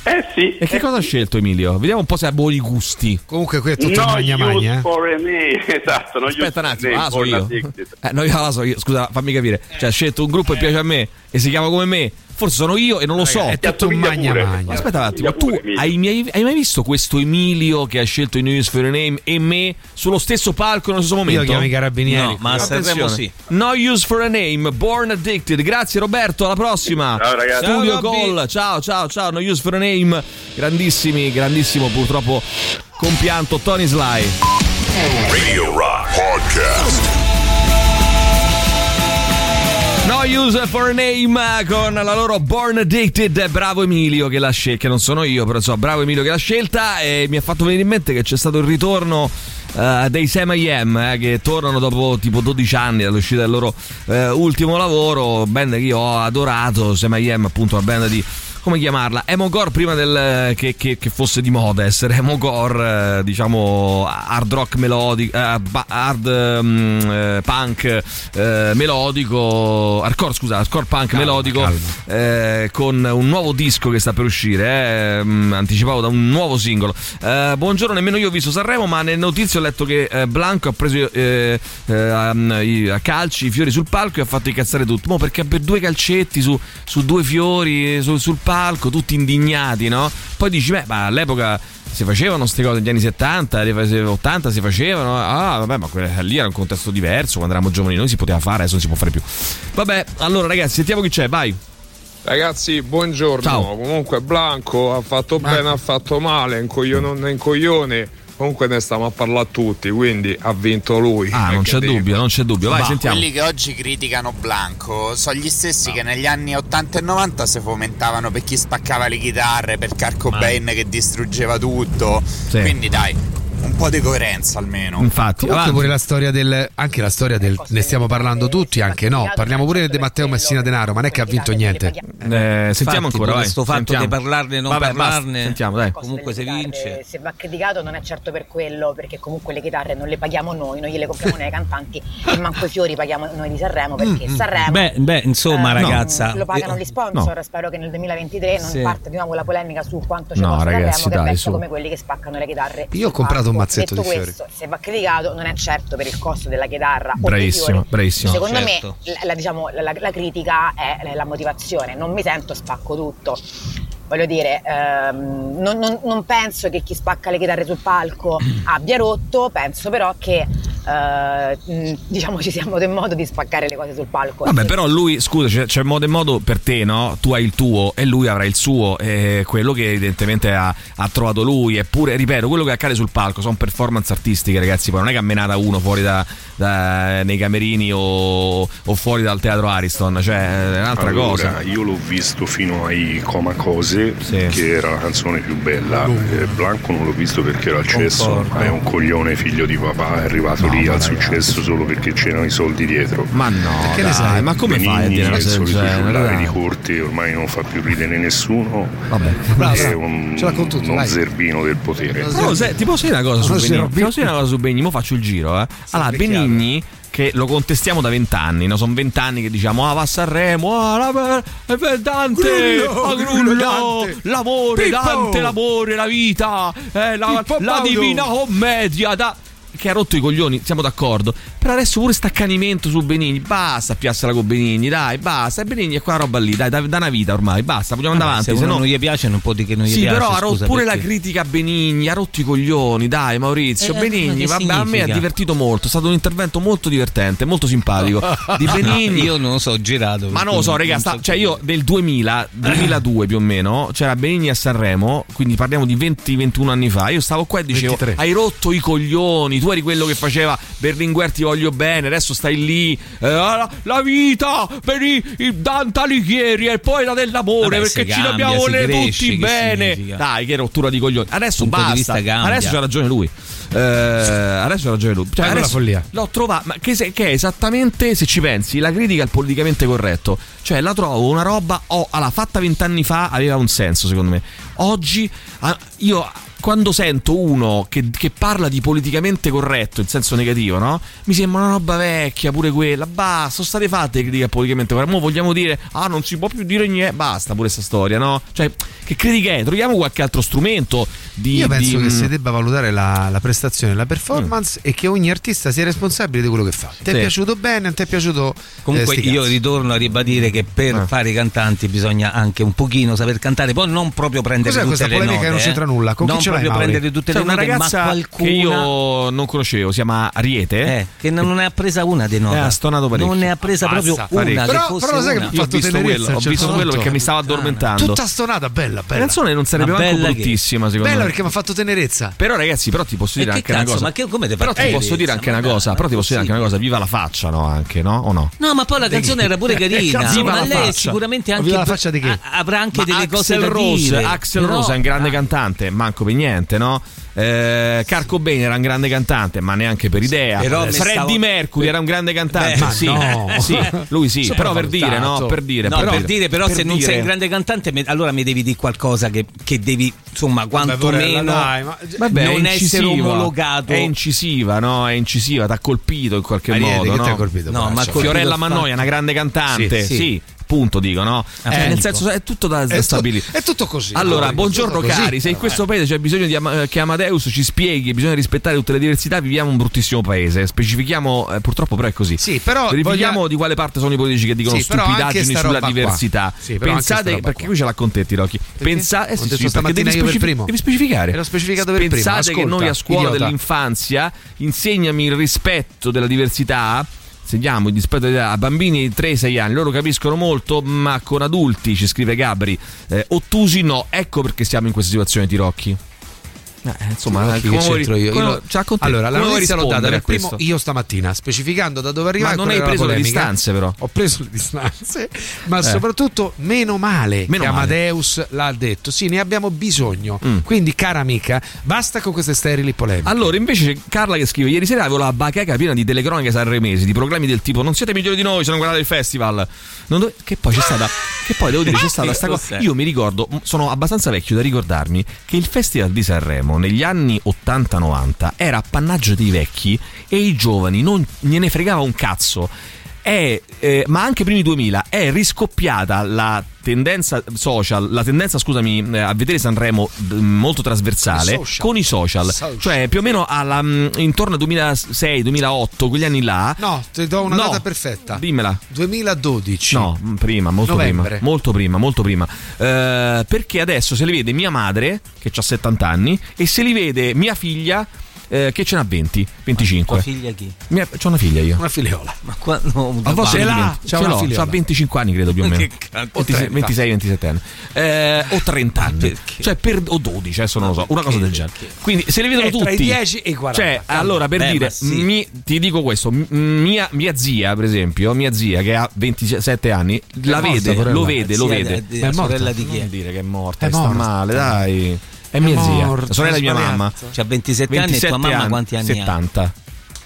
Eh sì. E che cosa ha scelto Emilio? Vediamo un po' se ha buoni gusti. Comunque qui è tutto No magna magna. eh. Esatto, no Aspetta un attimo, ah, so io. Eh, no, io la so io, scusa, fammi capire. Cioè, ha scelto un gruppo che piace a me e si chiama come me. Forse sono io e non lo so. È tutto un magna magna. Aspetta un attimo, tu hai, mai- hai mai visto questo Emilio che ha scelto i News for a Name e me sullo stesso palco nello stesso momento? Io chiamo i carabinieri. No, ma Sanremo Attenzione. sì. No use for a name, born addicted. Grazie Roberto, alla prossima. Ciao, ragazzi. Studio. Call. Ciao, ciao, ciao. No use for a name. Grandissimi, grandissimo purtroppo compianto Tony Sly. Radio Rock Podcast. Use for name con la loro Born Addicted. Bravo Emilio che l'ha scelta, che non sono io, però so, bravo Emilio che l'ha scelta e mi ha fatto venire in mente che c'è stato il ritorno eh, dei Sam I.M. eh, che tornano dopo tipo 12 anni dall'uscita del loro eh, ultimo lavoro, band che io ho adorato, Sam I.M. appunto una band di come chiamarla? Emogore prima del, che, che- che fosse di moda essere Emogore, eh, diciamo hard rock melodico, eh, hard eh, punk eh, melodico, hardcore scusa, hardcore punk melodico eh, con un nuovo disco che sta per uscire, eh, mm, anticipato da un nuovo singolo. Eh, buongiorno, nemmeno io ho visto Sanremo, ma nelle notizie ho letto che eh, Blanco ha preso eh, eh, a, calci i fiori sul palco e ha fatto incazzare tutto. Mo perché per due calcetti su, su due fiori su- sul palco, tutti indignati, no? Poi dici, beh, ma all'epoca si facevano queste cose negli anni 70, negli anni 80 si facevano. Ah, vabbè, ma lì era un contesto diverso. Quando eravamo giovani noi si poteva fare, adesso non si può fare più. Vabbè, allora ragazzi, sentiamo chi c'è, vai. Ragazzi, buongiorno. Ciao. Comunque Blanco ha fatto bene, ha fatto male, un coglione, un coglione. Comunque ne stiamo a parlare tutti, quindi ha vinto lui. Ah, non c'è dubbio, non c'è dubbio. Vai, Ma sentiamo. quelli che oggi criticano Blanco sono gli stessi che negli anni 80 e 90 si fomentavano per chi spaccava le chitarre, per Kurt Cobain che distruggeva tutto. Sì. Quindi dai, un po' di coerenza almeno. Infatti, avanti. pure la storia del. Anche la storia del. Ne stiamo parlando tutti, anche no. Parliamo pure di Matteo Messina Denaro, ma non è che ha vinto niente. Eh, sentiamo Infatti, ancora, questo fatto Sentiamo. di parlarne e non Vabbè, basta, parlarne. Sentiamo, dai. Comunque se vince. Se va criticato non è certo per quello, perché comunque le chitarre non le paghiamo noi, non gliele compriamo noi ai cantanti e manco i fiori paghiamo noi di Sanremo perché Sanremo Beh, beh, insomma, eh, ragazza. lo pagano eh, gli sponsor. no. Spero che nel 2023 non Sì. parte di nuovo la polemica su quanto ci No, costa ragazzi, Sanremo che dai, verso su. come quelli che spaccano le chitarre. Io ho sul comprato un mazzetto Detto di fiori. questo, se va criticato non è certo per il costo della chitarra o dei Bravissimo, fiori. bravissimo. Secondo Certo. me la, la- diciamo, la, la critica è la motivazione, non mi sento spacco tutto. Voglio dire, ehm, non, non- non penso che chi spacca le chitarre sul palco abbia rotto, penso però che eh, mh, diciamo ci sia modo e modo di spaccare le cose sul palco. Vabbè, però lui, scusa, c'è, c'è modo e modo per te, no? Tu hai il tuo e lui avrà il suo, e quello che evidentemente ha, ha trovato lui. Eppure, ripeto, quello che accade sul palco sono performance artistiche, ragazzi. Poi non è che ha menata uno fuori da, da- nei camerini o, o fuori dal teatro Ariston, cioè è un'altra Allora, cosa. Io l'ho visto fino ai Coma Cose, che era la canzone più bella. Eh, Blanco non l'ho visto perché era al cesso, ma è un coglione figlio di papà, è arrivato lì al successo solo perché c'erano i soldi dietro. Ma no, Che ne sai? ma come fai a dire una cosa del genere? di corte ormai non fa più ridere nessuno. bravo, è un, Ce l'ha con vai. zerbino del potere. Però, se- ti posso dire una cosa su Benigni? Ti posso dire una cosa su Benigni? Mo faccio il giro, eh. Allora, Benigni che lo contestiamo da vent'anni, no? Sono vent'anni che diciamo, ah, va a Sanremo, ah, la, eh, Dante, Grullo, ah, Grullo, Grullo, Dante. l'amore, Pippo. Dante, l'amore, la vita, eh, la, la divina commedia, da- che ha rotto i coglioni, siamo d'accordo. Però adesso pure sta accanimento su Benigni, basta piarsela con Benigni, dai, basta. E Benigni è quella roba lì, dai, da, da una vita ormai, basta, vogliamo andare avanti. Se se no- non gli piace, non può dire che non gli sì, piace. però ha rotto pure perché- la critica a Benigni, ha rotto i coglioni, dai Maurizio. Eh, Benigni, vabbè, a me ha divertito molto, è stato un intervento molto divertente, molto simpatico. Di Benigni. Io non lo so, ho girato. Ma non lo so, raga, sta- cioè io del 2000, 2002 più o meno, c'era Benigni a Sanremo, quindi parliamo di 20-21 anni fa. Io stavo qua e dicevo: 23. Hai rotto i coglioni, tu eri quello che faceva Berlinguer ti voglio bene, adesso stai lì. eh, la, la vita, vedi il Dante Alighieri e poi la dell'amore, Vabbè, perché ci dobbiamo volere tutti bene. significa? Dai, che rottura di coglioni. Adesso Punto basta. Adesso c'ha ragione lui. Eh, adesso ragione lui. Cioè, Ecco la adesso follia. L'ho trovata, ma che, se- che è esattamente, se ci pensi, la critica al politicamente corretto. Cioè, la trovo una roba, oh, allora, fatta vent'anni fa aveva un senso, secondo me. Oggi, io quando sento uno che, che parla di politicamente corretto in senso negativo, no? Mi sembra una roba vecchia, pure quella. Basta, sono state fatte critiche al politicamente corretto. Mo vogliamo dire, ah, non si può più dire niente. Basta pure questa storia, no? Cioè, che critica è? Troviamo qualche altro strumento di. Io penso di- che si debba valutare la, la prestazione, la performance e che ogni artista sia responsabile di quello che fa. Ti Sì. è piaciuto bene, non ti è piaciuto. Comunque eh, io cazzi. ritorno a ribadire che per Ah. fare i cantanti bisogna anche un pochino saper cantare, poi non proprio prendere Cos'è tutte questa le polemica note. che non eh. c'entra nulla? Con chi non ce l'hai, proprio prendere tutte C'è le una note, ma qualcuna che io non conoscevo, si chiama Ariete. eh, che non ne ha presa una di note. Eh, ha stonato parecchio. Non ne ha presa proprio Ammazza, una. parecchio. che Però- però sai che una. ho fatto visto tenerezza ho visto quello perché mi stava addormentando. Tutta stonata, bella, La bella. canzone non sarebbe Ma manco bella bruttissima, secondo Bella me. perché mi ha fatto tenerezza. Però ragazzi, però ti posso E dire che anche una cazzo, cosa. ma che- come ti fa però ti posso dire anche una Ma cosa, ma però ti posso dire anche una cosa, viva la faccia, no? Anche, no? O no? No, ma poi la canzone era pure carina. ma viva la lei faccia. sicuramente anche Viva la faccia di chi? a- avrà anche Ma delle cose Axel da Rose, dire. Axel Però- Rose è un grande cantante, manco per niente, no? Eh, Carco Bane era un grande cantante, ma neanche per idea. Però mi Freddie stavo- Mercury era un grande cantante, Beh, sì, no. sì, lui sì, però per dire, no? Per dire, No, per dire, però, per se non dire- sei un grande cantante, allora mi devi dire qualcosa che, che devi, insomma, quantomeno dai, ma- Vabbè, non è essere omologato. È incisiva, no? È incisiva, t'ha colpito in qualche Ariete, modo. no? ti ha colpito? No, ma colpito Fiorella Mannoia è una grande cantante, Sì, sì. sì. Appunto dico, no? Cioè, Eh, nel dico. senso è tutto da, da È tu- stabilire. è tutto così. Allora, No, buongiorno così. cari, se in questo paese c'è bisogno di Ama- che Amadeus ci spieghi che bisogna rispettare tutte le diversità, viviamo un bruttissimo paese. Specifichiamo, eh, purtroppo però è così. Sì, però Verifichiamo voglia- di quale parte sono i politici che dicono Sì, stupidaggini sulla diversità. Sì, Pensate, perché qui ce l'ha con te, Tirocchi. Pensate, eh, sì, sì, devi, primo. devi specificare. Ero specificato per primo. Pensate che Ascolta, noi a scuola idiota. dell'infanzia insegnami il rispetto della diversità. Insegniamo il rispetto a bambini di 3-6 anni, loro capiscono molto, ma con adulti, ci scrive Gabri, eh, ottusi no. Ecco perché siamo in questa situazione, Tirocchi. Eh, insomma, Che come vuoi- c'entro io? Io lo-. Allora, la notizia l'ho data per primo io stamattina, specificando da dove arrivare. Ma non hai preso le distanze, però. Ho preso le distanze, ma Eh. soprattutto meno male Meno che male. Amadeus l'ha detto. Sì, ne abbiamo bisogno. Mm. Quindi, cara amica, basta con queste sterili polemiche. Allora, invece Carla che scrive: Ieri sera avevo la bacheca piena di telecronache sanremesi, di programmi del tipo Non siete migliori di noi, se non guardate il festival. Dove- Che poi c'è stata. Che poi devo dire, c'è stata sta cosa. Io mi ricordo, sono abbastanza vecchio da ricordarmi che il Festival di Sanremo negli anni 80-90 era appannaggio dei vecchi e i giovani non gliene fregava un cazzo. È, eh, ma anche primi 2000 è riscoppiata la tendenza social, la tendenza, scusami, eh, a vedere Sanremo d- molto trasversale Social. con i social. Social. Cioè, più o meno alla, mm, intorno al 2006-2008, quegli anni là. No, ti do una No, data perfetta. Dimmela. 2012. No, mm, prima, molto Novembre. prima. Molto prima, molto prima. Eh, perché adesso se li vede mia madre, che ha 70 anni, e se li vede mia figlia, eh, che ce n'ha 20, 25. Tua figlia chi? Mia, c'ho una figlia io. Una figliola. Ma quando A volte Ce l'ha, c'ha Ce l'ho, c'ha 25 anni credo più o meno. Che cazzo? 26, 26 27 anni. Eh, o 30 anni. Cioè per, o 12, adesso non lo so, una cosa del genere. Quindi se li vedono È tra tutti. i 10 e i 40. Cioè, allora per Beh, dire, ma sì. mi- ti dico questo, mia, mia zia, per esempio, mia zia che ha 27 anni, la morta, vede, lo vede, lo vede. Ma è la sorella morta? di chi Non è? dire che è morta, È sta morta. male, dai. È mia È zia, la sorella di mia mamma. C'ha 27, anni e tua mamma quanti anni 70. ha?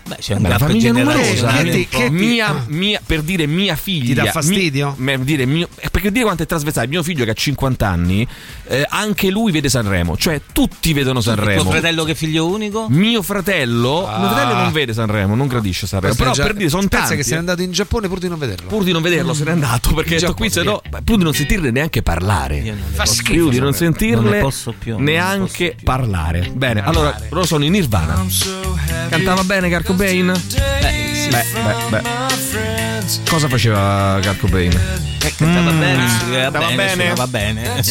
Beh, c'è un Beh, la gap famiglia generazionale numerosa. Che ti- che ti- mia, mia- per dire mia figlia Ti dà fastidio? mi- per dire mio, eh, perché dire quanto è trasversale mio figlio che ha 50 anni eh, anche lui vede Sanremo cioè tutti vedono Sanremo Tuo fratello che è figlio unico? mio fratello Ah. mio fratello non vede Sanremo non gradisce Sanremo Questo però già- per dire sono pensa tanti che se n'è eh. andato in Giappone pur di non vederlo. pur di non vederlo se n'è andato perché detto qui se no pur di non sentirne neanche parlare Io non Fa posso schifo più. di non sentirne Non più, neanche parlare bene allora loro sono in Nirvana cantava bene Carco Bain? Eh, sì. beh beh beh cosa faceva Carco Bain? Eh, cantava Mm. bene, Stava bene.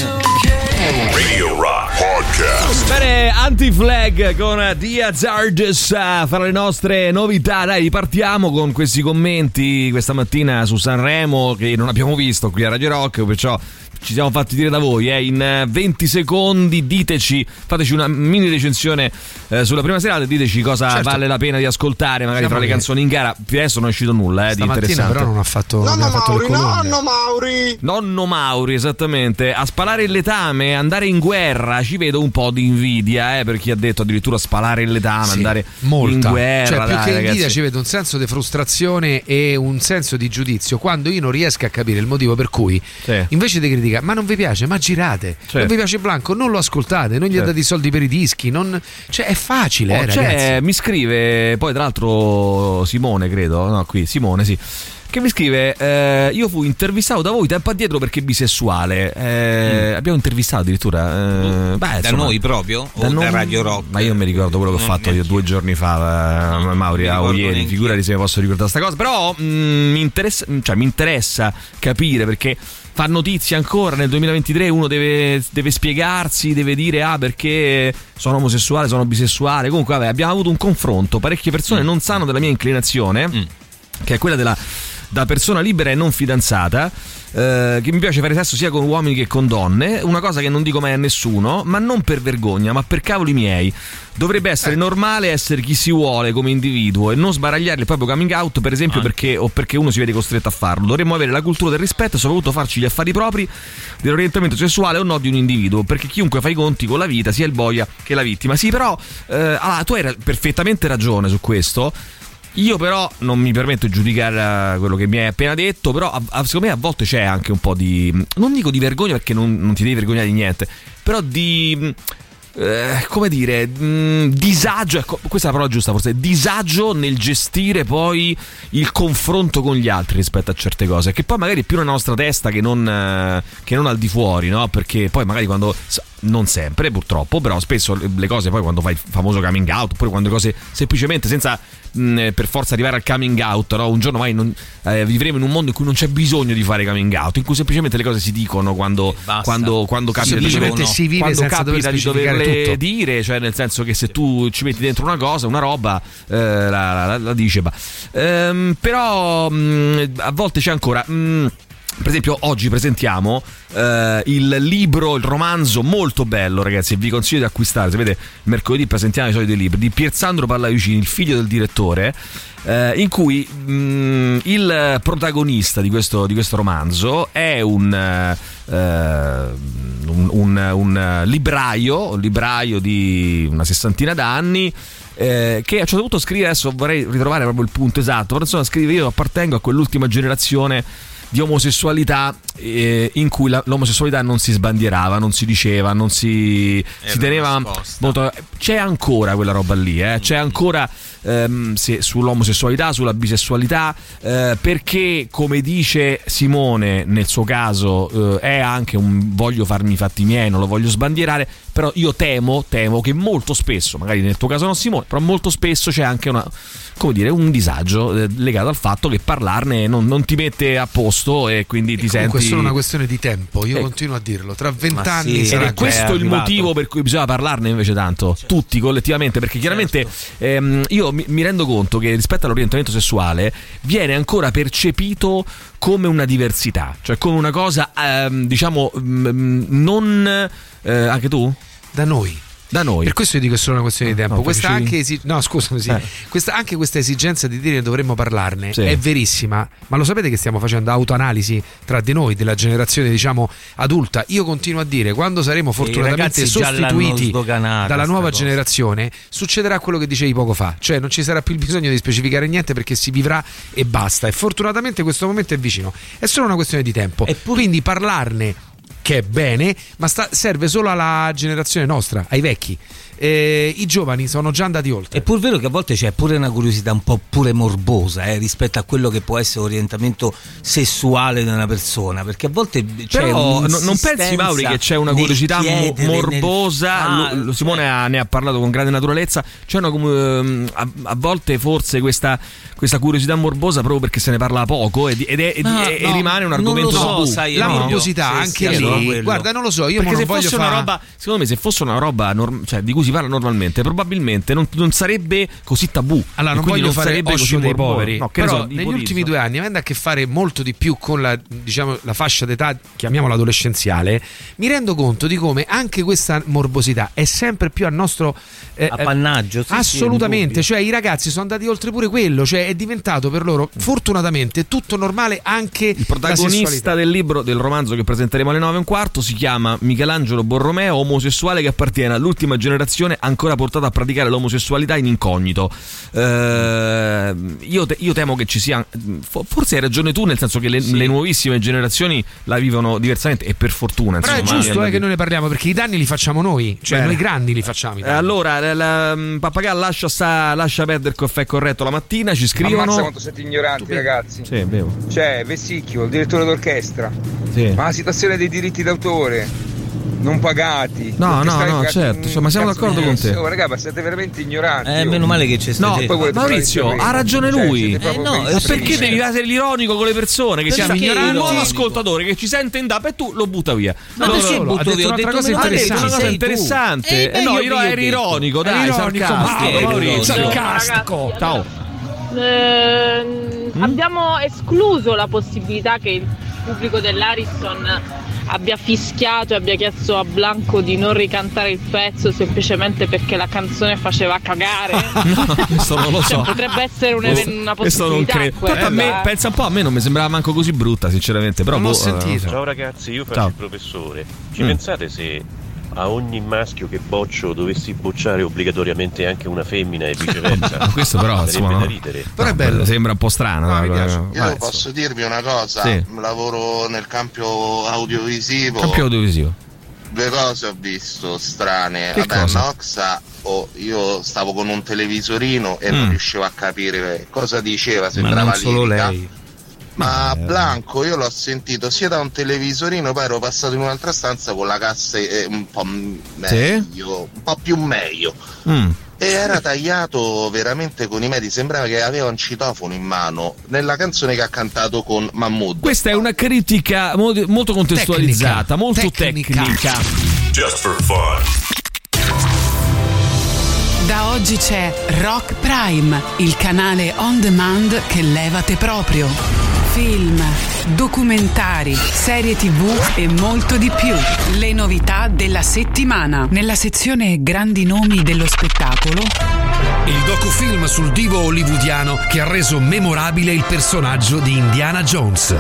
Radio Rock Podcast. Bene, Anti-Flag con The Hazardous a fare le nostre novità. Dai, ripartiamo con questi commenti questa mattina su Sanremo che non abbiamo visto qui a Radio Rock, perciò ci siamo fatti dire da voi. eh. In eh, 20 secondi diteci, fateci una mini recensione eh, sulla prima serata e diteci cosa Certo. vale la pena di ascoltare, magari Diciamo fra le canzoni in gara. Per adesso non è uscito nulla eh, di interessante. però non ha fatto, non ha fatto colonne. Mauri! Nonno Mauri, esattamente. A spalare il letame, andare in guerra, ci vedo un po' di invidia, eh, per chi ha detto addirittura spalare il letame, Sì, andare molta. in guerra. Cioè, più dai, che invidia ragazzi. ci vedo un senso di frustrazione e un senso di giudizio quando io non riesco a capire il motivo per cui Sì. invece di criticare, ma non vi piace, ma girate. Certo. Non vi piace Blanco, non lo ascoltate, non gli Certo. date i soldi per i dischi, non- cioè è facile, Oh, eh, ragazzi. mi scrive poi tra l'altro Simone, credo, no, qui Simone, sì. Che mi scrive: eh, Io fui intervistato da voi tempo addietro perché bisessuale. Eh, Abbiamo intervistato addirittura. eh, beh, da insomma, noi proprio? O da noi- Radio Rock? Ma io non mi ricordo quello che ho Non fatto io due giorni fa, eh, Mauri, mi o ieri. Figurati se mi posso ricordare sta cosa. Però mm, mi, interessa, cioè, mi interessa capire perché fa notizie ancora nel 2023 uno deve, deve spiegarsi deve dire ah perché sono omosessuale sono bisessuale. Comunque vabbè abbiamo avuto un confronto. Parecchie persone Mm. non sanno della mia inclinazione che è quella della da persona libera e non fidanzata eh, che mi piace fare sesso sia con uomini che con donne una cosa che non dico mai a nessuno ma non per vergogna ma per cavoli miei. Dovrebbe essere normale essere chi si vuole come individuo e non sbaragliare il proprio coming out per esempio perché, o perché uno si vede costretto a farlo. Dovremmo avere la cultura del rispetto e soprattutto farci gli affari propri dell'orientamento sessuale o no di un individuo perché chiunque fa i conti con la vita sia il boia che la vittima. Sì però eh, allora, tu hai perfettamente ragione su questo io però non mi permetto di giudicare eh, quello che mi hai appena detto, però a- a- secondo me a volte c'è anche un po' di... non dico di vergogna perché non, non ti devi vergognare di niente, però di... eh, come dire, mh, disagio, ecco, questa è la parola giusta forse, disagio nel gestire poi il confronto con gli altri rispetto a certe cose, che poi magari è più nella nostra testa che non, eh, che non al di fuori, no? Perché poi magari quando, non sempre purtroppo, però spesso le cose poi quando fai il famoso coming out, oppure quando le cose semplicemente senza mh, per forza arrivare al coming out, no? un giorno mai non, eh, vivremo in un mondo in cui non c'è bisogno di fare coming out, in cui semplicemente le cose si dicono quando, quando, quando capita, Semplicemente di, si vive quando capita di doverle tutto. dire, cioè nel senso che se tu ci metti dentro una cosa, una roba, eh, la, la- la dice. bah. Ehm, però mh, a volte c'è ancora... mh, per esempio, oggi presentiamo eh, il libro, il romanzo molto bello, ragazzi. Vi consiglio di acquistare. Sapete, mercoledì presentiamo i soliti libri di Piersandro Pallavicini, il figlio del direttore. eh, in cui mh, il protagonista di questo, di questo romanzo è un, eh, un, un- un libraio, libraio di una sessantina d'anni. eh, che a un certo punto scrive adesso vorrei ritrovare proprio il punto esatto però insomma scrive io appartengo a quell'ultima generazione di omosessualità eh, in cui la- l'omosessualità non si sbandierava, non si diceva, non si, si teneva molto. C'è ancora quella roba lì, eh? c'è ancora ehm, se- sull'omosessualità, sulla bisessualità, eh, perché come dice Simone nel suo caso eh, è anche un voglio farmi i fatti miei, non lo voglio sbandierare, però io temo, temo che molto spesso, magari nel tuo caso non Simone, però molto spesso c'è anche una, come dire, un disagio eh, legato al fatto che parlarne non, non ti mette a posto e quindi ti Comunque senti... è solo una questione di tempo, io Ecco. continuo a dirlo. Tra vent'anni sì, ed sarà è questo il arrivato. motivo per cui bisogna parlarne invece tanto, tutti collettivamente, perché chiaramente ehm, io mi, mi rendo conto che rispetto all'orientamento sessuale viene ancora percepito come una diversità, cioè come una cosa, ehm, diciamo, mm, non... eh, anche tu? Da noi. Da noi. Per questo io dico che è solo una questione di tempo. no, questa anche esi- no, scusami, sì. Eh. Questa- anche questa esigenza di dire che dovremmo parlarne Sì. è verissima, ma lo sapete che stiamo facendo autoanalisi tra di noi, della generazione, diciamo, adulta. Io continuo a dire, quando saremo fortunatamente sostituiti dalla nuova cosa. generazione, succederà quello che dicevi poco fa, cioè non ci sarà più il bisogno di specificare niente perché si vivrà e basta. E fortunatamente questo momento è vicino. È solo una questione di tempo. Quindi parlarne che è bene, ma sta- serve solo alla generazione nostra, ai vecchi. Eh, I giovani sono già andati oltre. È pur vero che a volte c'è pure una curiosità un po' pure morbosa eh, rispetto a quello che può essere orientamento sessuale di una persona, perché a volte c'è Però no- non pensi Mauri che c'è una curiosità mo- chiedere, nel morbosa, fare, Lo- lo- Simone ha- ne ha parlato con grande naturalezza, c'è una, ehm, a, a volte forse questa, questa curiosità morbosa proprio perché se ne parla poco ed, ed è- ed- No, e no, rimane un non argomento lo so, sai, la No? morbosità Sì, anche sì, lì, guarda, non lo so, io perché se non voglio fosse una fa- roba, secondo me se fosse una roba norm- cioè, di cui si parla normalmente, probabilmente non, non sarebbe così tabù. Allora, non voglio fare sarebbe così oscio dei poveri, No, però so, negli ipotizzo. ultimi due anni, avendo a che fare molto di più con la, diciamo, la fascia d'età, chiamiamola adolescenziale, mi rendo conto di come anche questa morbosità è sempre più a nostro eh, Appannaggio, sì, sì, assolutamente, indubbio. cioè i ragazzi sono andati oltre pure quello, cioè è diventato per loro fortunatamente tutto normale anche Il protagonista del libro, del romanzo che presenteremo alle 9 e un quarto, si chiama Michelangelo Borromeo, omosessuale che appartiene all'ultima generazione ancora portata a praticare l'omosessualità in incognito. Eh, io, te- io temo che ci sia, fo- forse hai ragione tu, nel senso che le, le nuovissime generazioni la vivono diversamente e per fortuna. Però è insomma, giusto mi- eh, che noi ne parliamo perché i danni li facciamo noi, cioè Bene. noi grandi li facciamo. Eh. Allora, la, la- Pappagallo lascia, sta- lascia perdere il caffè corretto la mattina, ci Ammazza scrivono. quanto siete ignoranti, ragazzi. Sì, bevo. C'è Vessicchio, il direttore d'orchestra. Sì. Ma la situazione dei diritti d'autore non pagati. No, no, no, ca- certo, cioè, ma siamo d'accordo con te. Oh, raga, ma siete veramente ignoranti. Eh, oh. meno male che c'è No, Poi volete Maurizio, ha ragione Cioè, lui. proprio Eh, no, perché devi essere l'ironico con le persone? Che siamo ignoranti? Un nuovo ascoltatore che ci sente in DAP e tu lo butta via. Ma No, perché no, no, butto ha detto un'altra detto cosa interessante. interessante. Eh, Eh, no, io detto. ironico, dai, sarcastico. sarcastico. Ciao. Ehm, Abbiamo escluso la possibilità che il pubblico dell'Ariston abbia fischiato e abbia chiesto a Blanco di non ricantare il pezzo semplicemente perché la canzone faceva cagare. Questo non lo so. Cioè, potrebbe essere un una questo non possibilità. credo. Tanto a me, pensa un po', a me non mi sembrava manco così brutta, sinceramente. Però Non l'ho boh, eh, sentito. Ciao ragazzi, io faccio Ciao. il professore. Ci Mm. pensate se a ogni maschio che boccio dovessi bocciare obbligatoriamente anche una femmina e viceversa? Questo però, Sarebbe insomma, da no. ridere. Però è bello. Sembra un po' strano. No, mi eh, piace. eh, Io vai, posso dirvi una cosa, Sì. lavoro nel campo audiovisivo. Campione audiovisivo. due cose ho visto strane. Che Vabbè, cosa? Noxa, oh, io stavo con un televisorino e Mm. non riuscivo a capire cosa diceva, Ma sembrava non solo lirica. lei. Ma eh. Blanco io l'ho sentito sia da un televisorino, poi ero passato in un'altra stanza con la cassa eh, un po' meglio, un po' più meglio. Mm. E era tagliato veramente con i medi, sembrava che aveva un citofono in mano nella canzone che ha cantato con Mahmood. Questa è una critica mo- molto contestualizzata, molto tecnica. Just for fun. Da oggi c'è Rock Prime, il canale on demand che levate proprio. Film, documentari, serie tv e molto di più. Le novità della settimana. Nella sezione Grandi nomi dello spettacolo. Il docufilm sul divo hollywoodiano che ha reso memorabile il personaggio di Indiana Jones.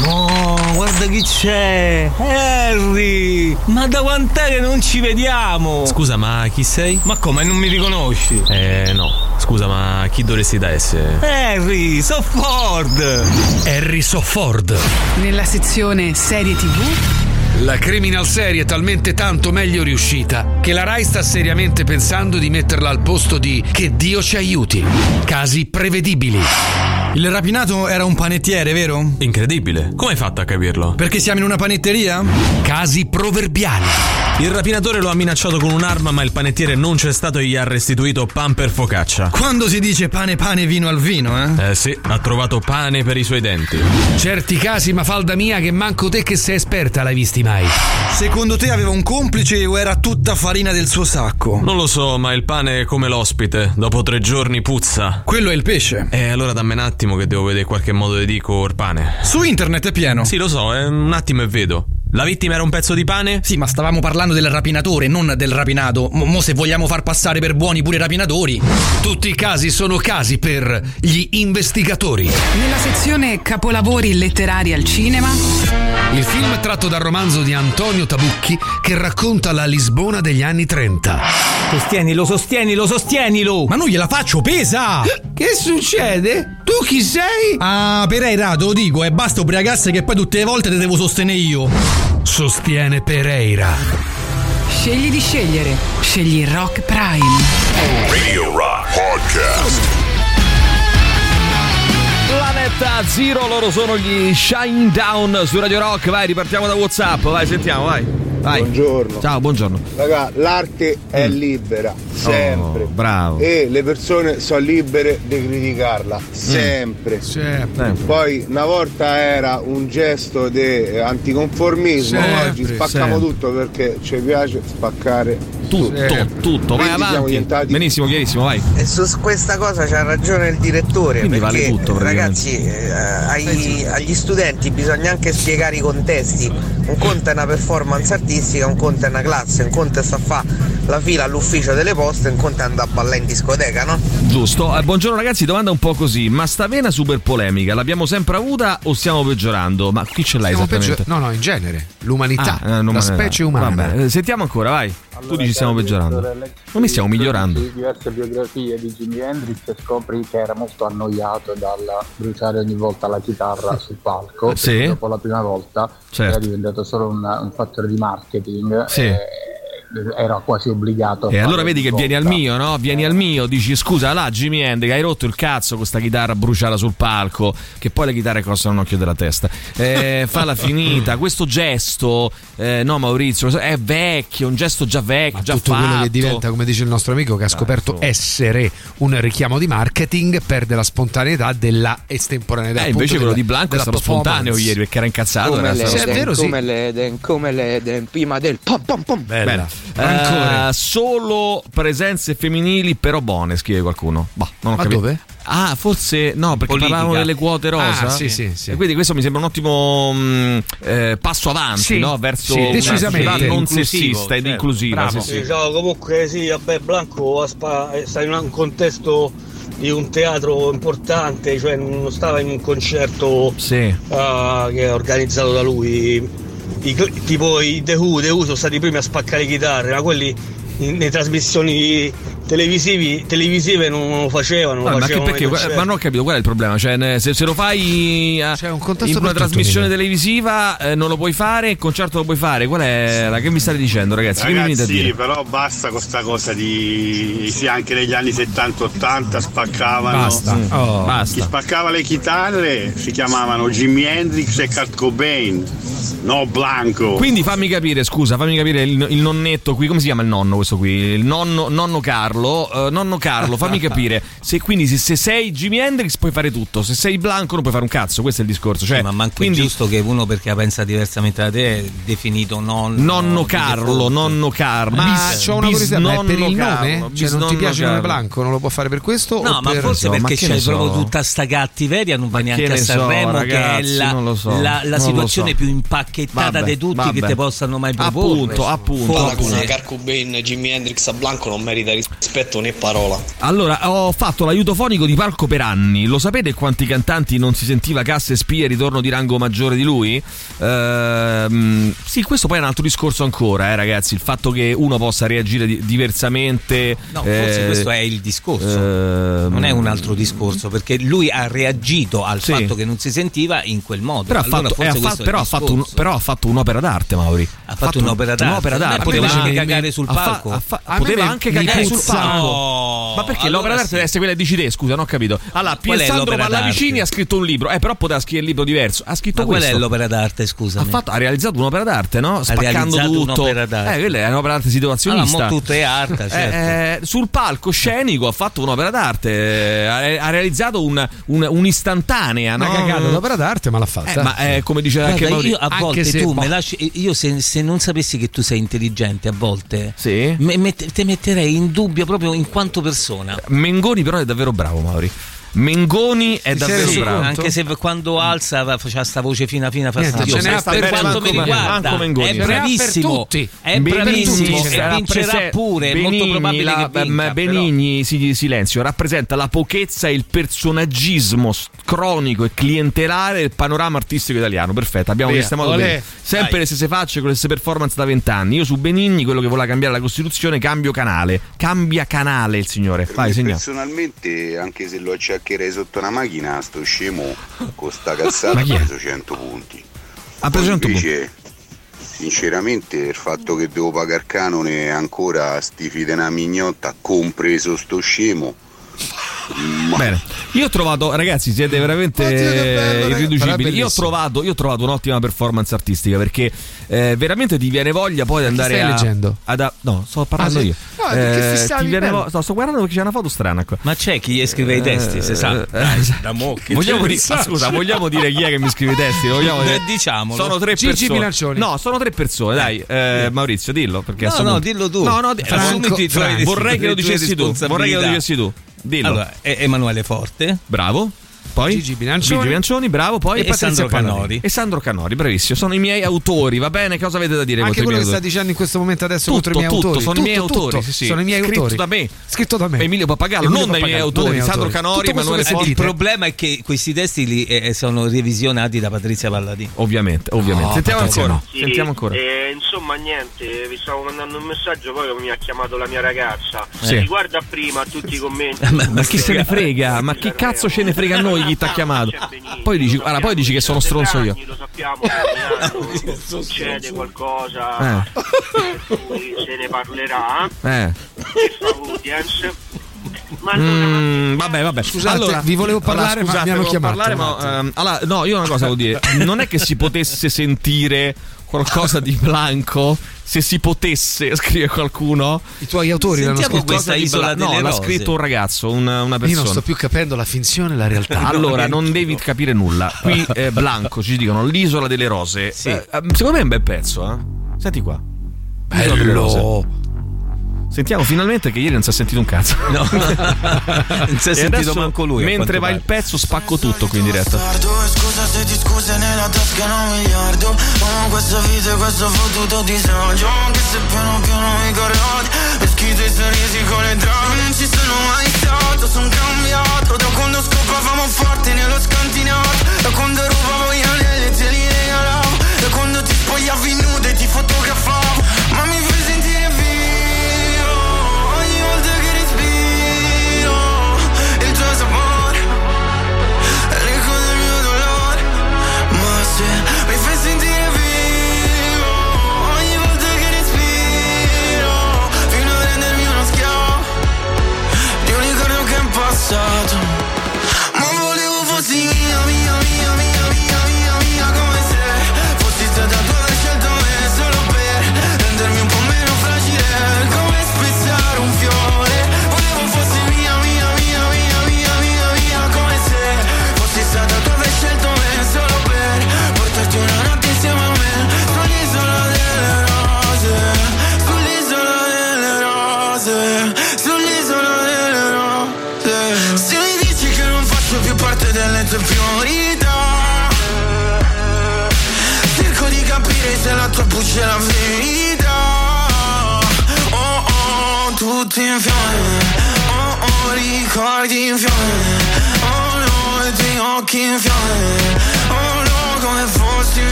No, guarda chi c'è! Harry! Ma da quant'è che non ci vediamo? Scusa, ma chi sei? Ma come, non mi riconosci? Eh, no. Scusa, ma chi dovresti da essere? Harry, so Ford! Harrison Ford. Nella sezione serie tv. La criminal serie è talmente tanto meglio riuscita che la Rai sta seriamente pensando di metterla al posto di Che Dio ci aiuti. Casi prevedibili. Il rapinato era un panettiere, vero? Incredibile. Come hai fatto a capirlo? Perché siamo in una panetteria? Casi proverbiali. Il rapinatore lo ha minacciato con un'arma, ma il panettiere non c'è stato e gli ha restituito pan per focaccia. Quando si dice pane pane vino al vino, eh? Eh sì, ha trovato pane per i suoi denti. Certi casi, ma falda mia, che manco te che sei esperta l'hai visti mai. Secondo te aveva un complice o era tutta farina del suo sacco? Non lo so, ma il pane è come l'ospite. Dopo tre giorni puzza. Quello è il pesce. E allora dammi un attimo che devo vedere qualche modo di dico il pane. Su internet è pieno. Sì, lo so, è un attimo e vedo. La vittima era un pezzo di pane? Sì, ma stavamo parlando del rapinatore, non del rapinato. Mo, mo se vogliamo far passare per buoni pure i rapinatori. Tutti i casi sono casi per gli investigatori. Nella sezione capolavori letterari al cinema. Il film è tratto dal romanzo di Antonio Tabucchi che racconta la Lisbona degli anni 30. Sostienilo, sostienilo, sostienilo! Ma non gliela faccio, pesa! Che succede? Tu chi sei? Ah, Pereira, te lo dico, e basta ubriacarsi che poi tutte le volte te devo sostenere io. Sostiene Pereira. Scegli di scegliere. Scegli Rock Prime. Radio Rock Podcast. Planeta Zero, loro sono gli Shine Down su Radio Rock. Vai, ripartiamo da WhatsApp. Vai, sentiamo, vai. Vai. Buongiorno. Ciao, buongiorno. Raga, l'arte è Mm. libera, sempre. Oh, bravo. E le persone sono libere di criticarla, sempre. Sempre. Poi una volta era un gesto di anticonformismo, Sempre, oggi spacchiamo sempre. tutto perché ci piace spaccare Tutto, Sempre. tutto. Vai avanti. Benissimo, chiarissimo, vai. E su questa cosa c'ha ragione il direttore. Quindi perché, vale tutto, ragazzi, eh, ai- agli studenti bisogna anche spiegare i contesti. Un conto è una performance artistica, un conto è una classe, un conto è sta a fa la fila all'ufficio delle poste, un conto è andare a ballare in discoteca, no? Giusto. Eh, buongiorno ragazzi, domanda un po' così. Ma sta vena super polemica l'abbiamo sempre avuta o stiamo peggiorando? Ma chi ce l'hai Stiamo esattamente? No, no, in genere. L'umanità. Ah, eh, la specie umana. Vabbè, eh, sentiamo ancora, vai. Tu dici stiamo peggiorando. Non mi stiamo migliorando. Di diverse biografie di Jimi Hendrix scopri che era molto annoiato dal bruciare ogni volta la chitarra sul palco. Sì. Dopo la prima volta Certo. era diventato solo un, un fattore di marketing. Sì. e era quasi obbligato. E allora vedi che ogni vieni al volta. mio, no? Vieni al mio, dici scusa, là Jimmy Hendrix, hai rotto il cazzo con sta chitarra bruciata sul palco, che poi le chitarre costano un occhio della testa. Eh, falla finita, questo gesto, eh, no Maurizio, è vecchio, un gesto già vecchio, già Tutto quello fatto. che diventa, come dice il nostro amico, che ha scoperto essere un richiamo di marketing, perde la spontaneità della estemporaneità. Eh, invece quello della- di Blanco è stato spontaneo ieri perché era incazzato. come era stato- l'Eden, come l'Eden, come l'Eden, prima del pom pom pom. Bella. Eh, solo presenze femminili però buone, scrive qualcuno. Bah, non ho Ma capito. dove? Ah, forse no, perché Politica. parlavano delle quote rosa. Ah, sì, sì, sì. E quindi questo mi sembra un ottimo mm, eh, passo avanti, Sì, no? Verso sì, una decisamente. società non sessista ed certo. inclusiva. Sì, sì. Ciao, comunque sì, vabbè, Blanco eh, sta in un contesto di un teatro importante, cioè non stava in un concerto Sì. eh, che è organizzato da lui. I tipo i The Who, The Who sono stati i primi a spaccare le chitarre, ma quelli nelle trasmissioni televisivi, televisive non lo facevano. Vabbè, lo ma, che facevano perché, ma non ho capito qual è il problema. Cioè, ne- se, se lo fai eh, in contesto una per tutto, trasmissione Nino. televisiva, eh, non lo puoi fare, il concerto lo puoi fare. Qual è la che mi state dicendo, ragazzi? che mi a Ragazzi, però basta con sta cosa di. Sì, anche negli anni 70-80 spaccavano. Basta. Mm. Oh, basta. Chi spaccava le chitarre si chiamavano Jimi Hendrix e Kurt Cobain, no Blanco. Quindi fammi capire, scusa, fammi capire il, il nonnetto qui, come si chiama il nonno questo qui? Il nonno, nonno Carlo, eh, nonno Carlo, fammi capire. Se quindi se, se sei Jimi Hendrix puoi fare tutto, se sei Blanco non puoi fare un cazzo, questo è il discorso. Cioè, ma manco quindi è giusto che uno perché la pensa diversamente da te è definito nonno. nonno Carlo, nonno Carlo. Ma bis- c'ho una curiosità, ma è per il nome? Carlo, cioè, non ti piace il nome Carlo. Blanco? Non lo può fare per questo? No, o ma per- forse ma perché che c'è ne proprio so? tutta sta cattiveria, non va che neanche a ne so, Sanremo, che è la, so, la- la situazione so. più impacchettata di tutti che vabbè. ti possano mai proporre. Appunto, appunto. Forse. Kurt Cobain, Jimi Hendrix a Blanco non merita rispetto né parola. Allora, ho fatto l'aiuto fonico di Parco per anni. Lo sapete quanti cantanti non si sentiva cassa e spia e ritorno di rango maggiore di lui? Ehm, sì, questo poi è un altro discorso ancora, eh, ragazzi. Il fatto che uno possa reagire di- diversamente. No, forse eh, questo è il discorso. ehm, non è un altro discorso, perché lui ha reagito al Sì. fatto che non si sentiva in quel modo. Però, ha Allora fatto, forse eh, ha fatto- il però ha fatto un- però ha fatto un'opera d'arte, Mauri. Ha fatto un'opera d'arte. Un'opera d'arte. poteva anche cagare sul ha palco. ha poteva anche cagare sul puzza. Palco. No. Ma perché Allora l'opera d'arte sì. deve essere quella di dici te, scusa, non ho capito. Allora, Qual è Pier Sandro l'opera Pallavicini d'arte? ha scritto un libro, eh, però poteva scrivere un libro diverso. Ha scritto Ma qual questo. è l'opera d'arte, Ha, scusami? fatto- ha realizzato un'opera d'arte, no? Spaccando tutto. un'opera d'arte. Eh, quella è un'opera d'arte situazionista. Allora, tutto è arte, certo. Eh, eh, sul palco scenico ha fatto un'opera d'arte, eh, ha, ha realizzato un- un- un'istantanea, Una no? cagata d'opera d'arte, ma l'ha fatta. Eh, ma eh, come dice anche Guarda, Mauri- io a anche volte se- tu me lasci. Io se, se non sapessi che tu sei intelligente, a volte Sì. me- te metterei in dubbio proprio in quanto persona. Mengoni però è davvero bravo, Mauri. Mengoni è davvero reso bravo. Anche se quando alza va- faceva sta voce fina fina Niente, fastidiosa. ce n'è per per quanto mi riguarda Manco Mengoni. è bravissimo tutti. è Benigni bravissimo si e vincerà pure è molto Benigni, probabile la- che vinca Benigni, sì, silenzio, rappresenta la pochezza e il personaggismo cronico e clientelare del panorama artistico italiano. Perfetto, abbiamo sistemato olè. bene. Sempre Dai. le stesse facce con le stesse performance da vent'anni. Io su Benigni, quello che voleva cambiare la Costituzione, cambio canale. Cambia canale il signore. Vai. Personalmente, anche se lo acciaccherei sotto una macchina, sto scemo con sta cazzata ha preso 100 punti. Ha preso 100 punti. Sinceramente, il fatto che devo pagare canone ancora sti fide una mignotta, compreso sto scemo. Bene, io ho trovato, ragazzi, siete veramente bello, irriducibili. Io ho, trovato, io ho trovato un'ottima performance artistica perché eh, veramente ti viene voglia poi di andare stai a. leggendo? ad- a- no, sto parlando Ah, sì? io. No, Eh, fissavi ti viene bello. vo- no, sto guardando perché c'è una foto strana qua. ma c'è chi scrive i testi si sa Eh, Dai, eh, da mo' che vogliamo dire, ah, scusa, vogliamo dire chi è che mi scrive i testi? Vogliamo Eh, dire- diciamolo. Sono tre Gigi persone. Bilancioni. No, sono tre persone, dai. Eh, Maurizio, dillo. Perché No, a sto no, dillo tu. No, no, Franco, Franco, vorrei che lo dicessi tu. Vorrei che lo dicessi tu. Dillo. allora Emanuele Forte Bravo. Poi Gigi Bilancioni. Gigi Bilancioni, bravo. Poi E Patrizia Sandro. Canori. E Sandro Canori, bravissimo. Sono i miei autori, va bene? Cosa avete da dire? Anche quello miei che sta autori? dicendo in questo momento adesso tutto, contro i miei tutto, autori. sono i miei Tutto, autori, tutto. sì, sì. Sono i miei Scritto autori. da me. Scritto da me. Emilio Pappagallo, Emilio non dai miei autori, Sandro autori. Canori, Emanuele il problema è che questi testi li, eh, sono revisionati da Patrizia Palladini Ovviamente, ovviamente. No, Sentiamo ancora. no. Sì, Sentiamo ancora. eh, insomma, niente, vi stavo mandando un messaggio, poi mi ha chiamato la mia ragazza. Sì. Riguarda prima tutti i commenti. Ma chi se ne frega? Ma chi cazzo ce ne frega a noi chi ti ha chiamato? Poi dici, allora, poi dici che sono stronzo io. Lo sappiamo Milano succede qualcosa, cui se ne parlerà. Eh. Ma allora, Mm, vabbè, vabbè. Scusate, allora, vi volevo parlare, ma scusate, mi hanno chiamato parlare, ma, ehm, allora, no, io una cosa devo dire. Non è che si potesse sentire qualcosa di Blanco se si potesse, scrive qualcuno. I tuoi autori l'hanno Sentiamo scritto. questa isola Bla- delle No, l'ha rose. scritto un ragazzo, una, una Io persona. non sto più capendo la finzione e la realtà. Allora, non devi capire nulla. Qui eh, Blanco ci dicono l'isola delle rose. Sì. Eh, eh, secondo me è un bel pezzo, eh. Senti qua. L'isola delle rose. Bello. Sentiamo finalmente che ieri non si è sentito un cazzo. no. Non si è E sentito adesso, manco lui Mentre va il pezzo, spacco tutto qui in diretta. Scusa se ti scuse nella tasca un miliardo. Oh questa vita e questo fottuto disagio. Anche se piano piano mi corrodi e sorrisi con le drame Non ci sono mai stato, sono cambiato. Da quando scopavamo forte nello scantinato Da quando rubavo gli anelli e te li regalavo Da quando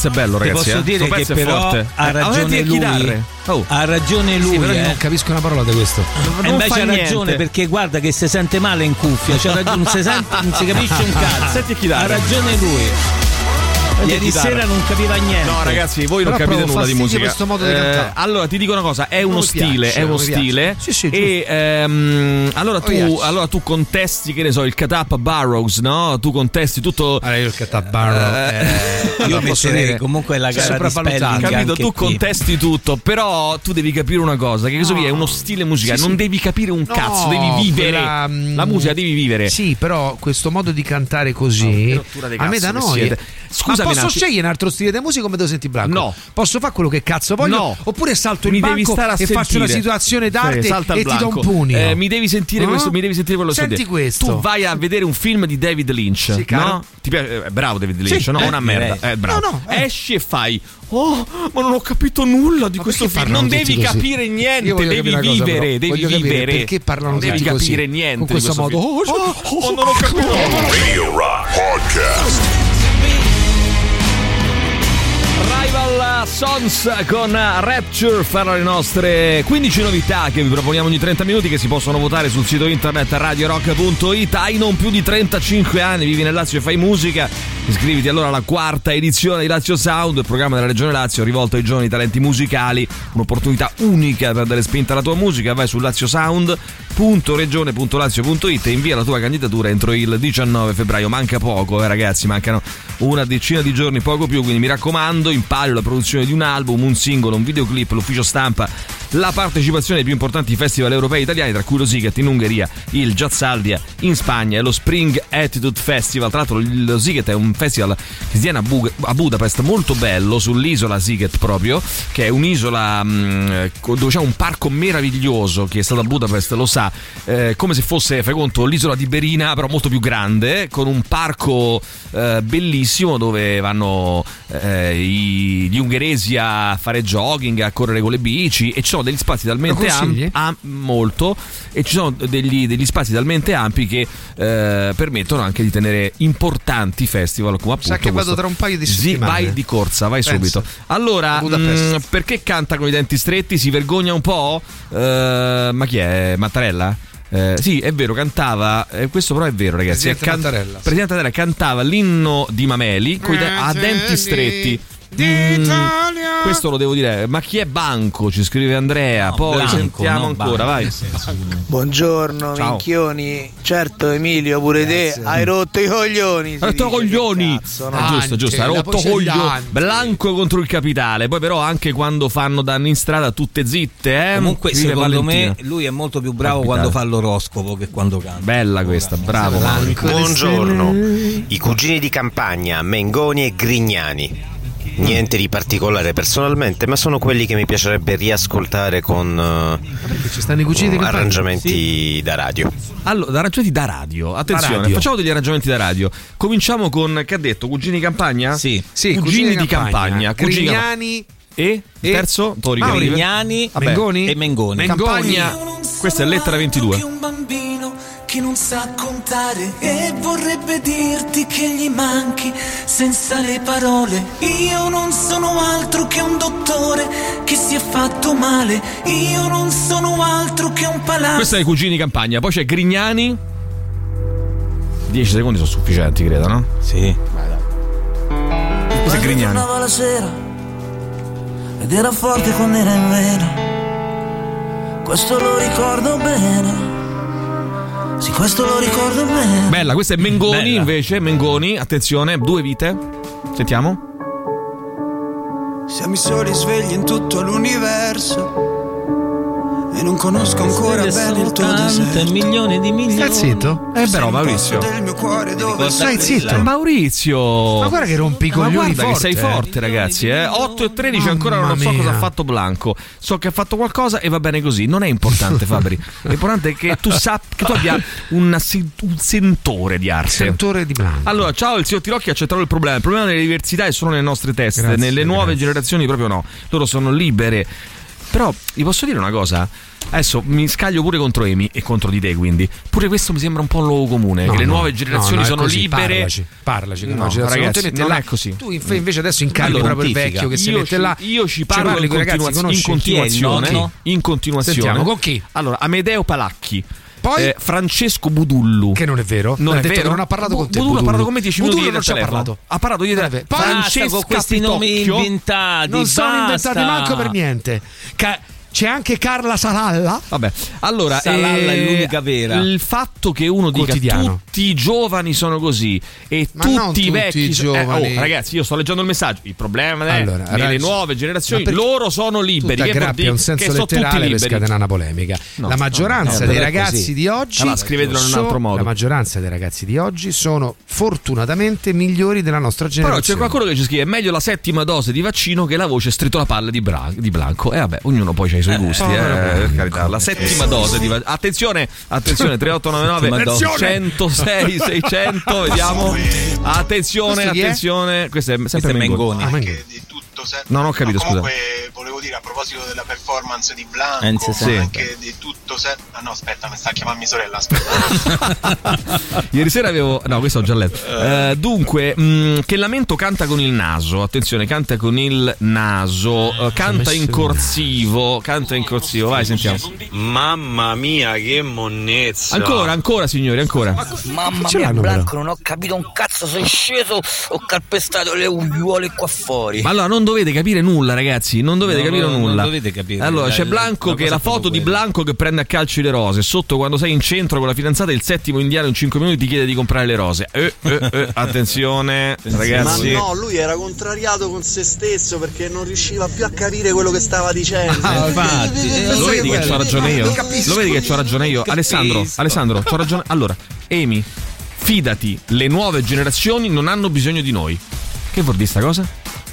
pezzo è bello, Ti ragazzi. posso eh. dire che però ha Eh, ragione a lui. Oh. Ha ragione lui. Sì, però io eh. non capisco una parola di questo. E non invece fa ha niente. ragione perché guarda che si sente male in cuffia, ragione, non, si sente, non si capisce un cazzo. Senti a chitarra. Ha ragione lui. Ieri chitarra. sera non capiva niente. No, ragazzi, voi non Però capite provo nulla di musica. questo modo di Eh, allora, ti dico una cosa: è uno stile, piace, è uno non stile. Sì, sì, e ehm, allora, tu, allora tu contesti, che ne so, il cut up Barrows, no? Tu contesti tutto. Allora, io il cut up Barrow. Eh, Io posso metterei dire- comunque la Cioè, gara di sopravvalutato. spelling Capito, tu qui. contesti tutto, però tu devi capire una cosa: che questo qui è uno stile musicale, Sì, non sì. devi capire un No, cazzo, devi vivere. quella, mm, La musica devi vivere. Sì, però questo modo di cantare così di a me da che noi. Siete. Scusami Ma un posso scegliere un altro stile di musica come devo sentire Blanco? No. Posso fare quello che cazzo voglio? No. Oppure salto in mi banco devi stare a e faccio sentire. una situazione d'arte Sì, salta e ti do un pugno. Eh, mi devi sentire No? questo, mi devi sentire quello Senti questo. Tu vai a vedere un film di David Lynch, Sì, no? Ti piace? eh, bravo David Lynch, Sì, no? eh, Una merda. Eh, bravo. No, no, eh. Esci e fai Oh, ma non ho capito nulla di Ma questo film. Non devi tutti così? capire niente, devi capire cosa, vivere, però. devi Voglio capire vivere. perché parlano non devi tutti così, capire niente con di questo modo. film. Oh, Oh, non ho capito. Radio Rock Podcast. Rival Sons con Rapture fanno le nostre 15 novità che vi proponiamo ogni 30 minuti che si possono votare sul sito internet radiorock.it hai non più di 35 anni vivi nel Lazio e fai musica. Iscriviti allora alla quarta edizione di Lazio Sound il programma della regione Lazio rivolto ai giovani talenti musicali. Un'opportunità unica per dare spinta alla tua musica. Vai su laziosound.regione.lazio.it e invia la tua candidatura entro il 19 febbraio. Manca poco eh, ragazzi mancano una decina di giorni poco più quindi mi raccomando in palio la produzione di un album un singolo un videoclip l'ufficio stampa la partecipazione ai più importanti festival europei italiani tra cui lo Siget in Ungheria il Jazzaldia in Spagna e lo Spring Attitude Festival. Tra l'altro lo Siget è un festival che si tiene a, Bu- a Budapest molto bello sull'isola Siget proprio che è un'isola mh, dove c'è un parco meraviglioso che è stato a Budapest lo sa eh, come se fosse fai conto l'isola di Berina però molto più grande con un parco eh, bellissimo dove vanno eh, gli ungheresi a fare jogging a correre con le bici e ci sono degli spazi talmente consigli? ampi molto e ci sono degli, degli spazi talmente ampi che eh, permettono anche di tenere importanti festival come appunto Sa che vado tra un paio di Sì, settimane. vai di corsa vai Pensa. subito allora mh, perché canta con i denti stretti si vergogna un po' Eh, ma chi è Mattarella? Eh, sì, è vero, cantava. eh, questo però è vero, ragazzi. Presidente can- Mattarella, sì. Presidente Mattarella cantava l'inno di Mameli coi de- a denti stretti. Mm, questo lo devo dire. Ma chi è Banco? Ci scrive Andrea. Poi Blanco, sentiamo no, ancora, Banco, vai. Buongiorno, Ciao. minchioni. Certo, Emilio, pure te hai rotto i coglioni. si Ha rotto dice, coglioni. cazzo, no? Ah, giusto, giusto, ha la rotto voce coglioni. Blanco contro il capitale. Poi, però, anche quando fanno danni in strada, tutte zitte. Eh? Comunque, Vive secondo Valentina. me, lui è molto più bravo Capitale. quando fa l'oroscopo che quando canta. Bella questa, bravo. Mauri. Buongiorno, i cugini di campagna, Mengoni e Grignani. Niente di particolare personalmente, ma sono quelli che mi piacerebbe riascoltare con Ci stanno i cugini di campagna. arrangiamenti da radio. Allora, arrangiamenti da radio. Attenzione, Da radio. facciamo degli arrangiamenti da radio. Cominciamo con che ha detto? Cugini di campagna? Sì. Sì, cugini, di campagna. Cugini di campagna. Grignani E? E- Terzo? Tori Mauri. Grignani. Grignani Vabbè. Mengoni? e Mengoni. Campagna. Questa è lettera 22. Che non sa contare e vorrebbe dirti che gli manchi senza le parole. Io non sono altro che un dottore che si è fatto male. Io non sono altro che un palazzo. Questo è i cugini di campagna. Poi c'è Grignani. 10 secondi sono sufficienti, credo, no? Sì. Questo è Grignani. Tornava la sera ed era forte quando era in vena. Questo lo ricordo bene. Sì, questo lo ricordo bene. Bella, questa è Mengoni Bella. invece. Mengoni, attenzione, due vite. Sentiamo. Siamo i soli svegli in tutto l'universo. E non conosco ancora bene il tuo disegno. milioni di milioni. Stai zitto? Eh però Maurizio. Stai zitto. Maurizio. Ma guarda che rompi i Ma coglioni guarda che forte, sei eh. forte, ragazzi. Eh? 8 e 13 ancora Mamma non so mia. cosa ha fatto Blanco. So che ha fatto qualcosa e va bene così. Non è importante, Fabri. L'importante è che tu sappia che tu abbia una sen- un sentore di arte. Sentore di Blanco. Allora, ciao, il signor Tirocchi ha accettato il problema. Il problema delle diversità è solo nelle nostre teste. Grazie, nelle nuove grazie. generazioni proprio no. Loro sono libere. Però vi posso dire una cosa? Adesso mi scaglio pure contro Emi e contro di te, quindi. Pure questo mi sembra un po' un luogo comune. No, che le no, nuove generazioni no, no, sono così, libere. Parlaci, parlaci No, no, ragazzi, non non là. è così. Tu inf- invece adesso incarni Allora, proprio il vecchio che si Io mette ci- là. Io ci parlo parli in, continua- in continuazione. Nonno? In continuazione. Sentiamo, con chi? Allora, Amedeo Palacchi. Poi? eh, Francesco Budullu. Che non è vero. Non Ha è vero? non ha parlato con te. Budullu ha parlato con me Budullu. 10 minuti Budullu non ci ha parlato. Ha parlato Vabbè, Francesca Basta con questi nomi inventati. Non sono inventati manco per niente. Ca- c'è anche Carla Salalla. Vabbè, allora Salalla eh, è l'unica vera. Il fatto che uno dica Quotidiano. tutti i giovani sono così e Ma tutti i tutti vecchi i sono- eh, giovani. oh, ragazzi, io sto leggendo il messaggio. Il problema è Allora, nelle ragazzi, nuove generazioni loro sono liberi. Che grappia dire un che senso tutti letterale per scatenare una polemica. No, la maggioranza no, dei ragazzi di oggi Allora, scrivetelo in un altro modo. La maggioranza dei ragazzi di oggi sono fortunatamente migliori della nostra Però generazione. c'è qualcuno che ci scrive: è meglio la settima dose di vaccino che la voce stritto la palla di, Bra- di Blanco. E vabbè, ognuno poi ha i suoi gusti, eh, povero per carità. La settima dose di vaccino. Attenzione, attenzione, 3899 106 600, vediamo. Attenzione, Questo chi è? attenzione. Questo è sempre Mengoni. Mengoni. Ah, Mengoni. Non ho capito, No, scusa. comunque volevo dire a proposito della performance di Blanco, Enzo, sì. anche di tutto se... Ah no, aspetta, mi sta chiamando mia sorella, aspetta. Ieri sera avevo. No, questo ho già letto. Eh, dunque, mh, che lamento canta con il naso. Attenzione, canta con il naso. eh, canta in corsivo. Canta in corsivo. Vai, sentiamo. Mamma mia, che monnezza. Ancora, ancora, signori, ancora. Mamma mia, Blanco, non ho capito un cazzo, sei sceso, ho calpestato le ugliuole qua fuori. Ma allora non dovete capire nulla, ragazzi. Non dovete No, capire no, non nulla. dovete capire. Allora, c'è la- Blanco la che la è proprio foto di quella. Blanco che prende a calci le rose. Sotto, quando sei in centro con la fidanzata, il settimo indiano in 5 minuti ti chiede di comprare le rose. Eh, eh, eh, attenzione, ragazzi. Ma no, lui era contrariato con se stesso perché non riusciva più a capire quello che stava dicendo. Ah, infatti, eh, Lo vedi che c'ho ragione io? Lo vedi che c'ho ragione io? Alessandro. Alessandro, c'ho ragione. Allora, Amy, fidati, le nuove generazioni non hanno bisogno di noi. Che vuol dire sta cosa?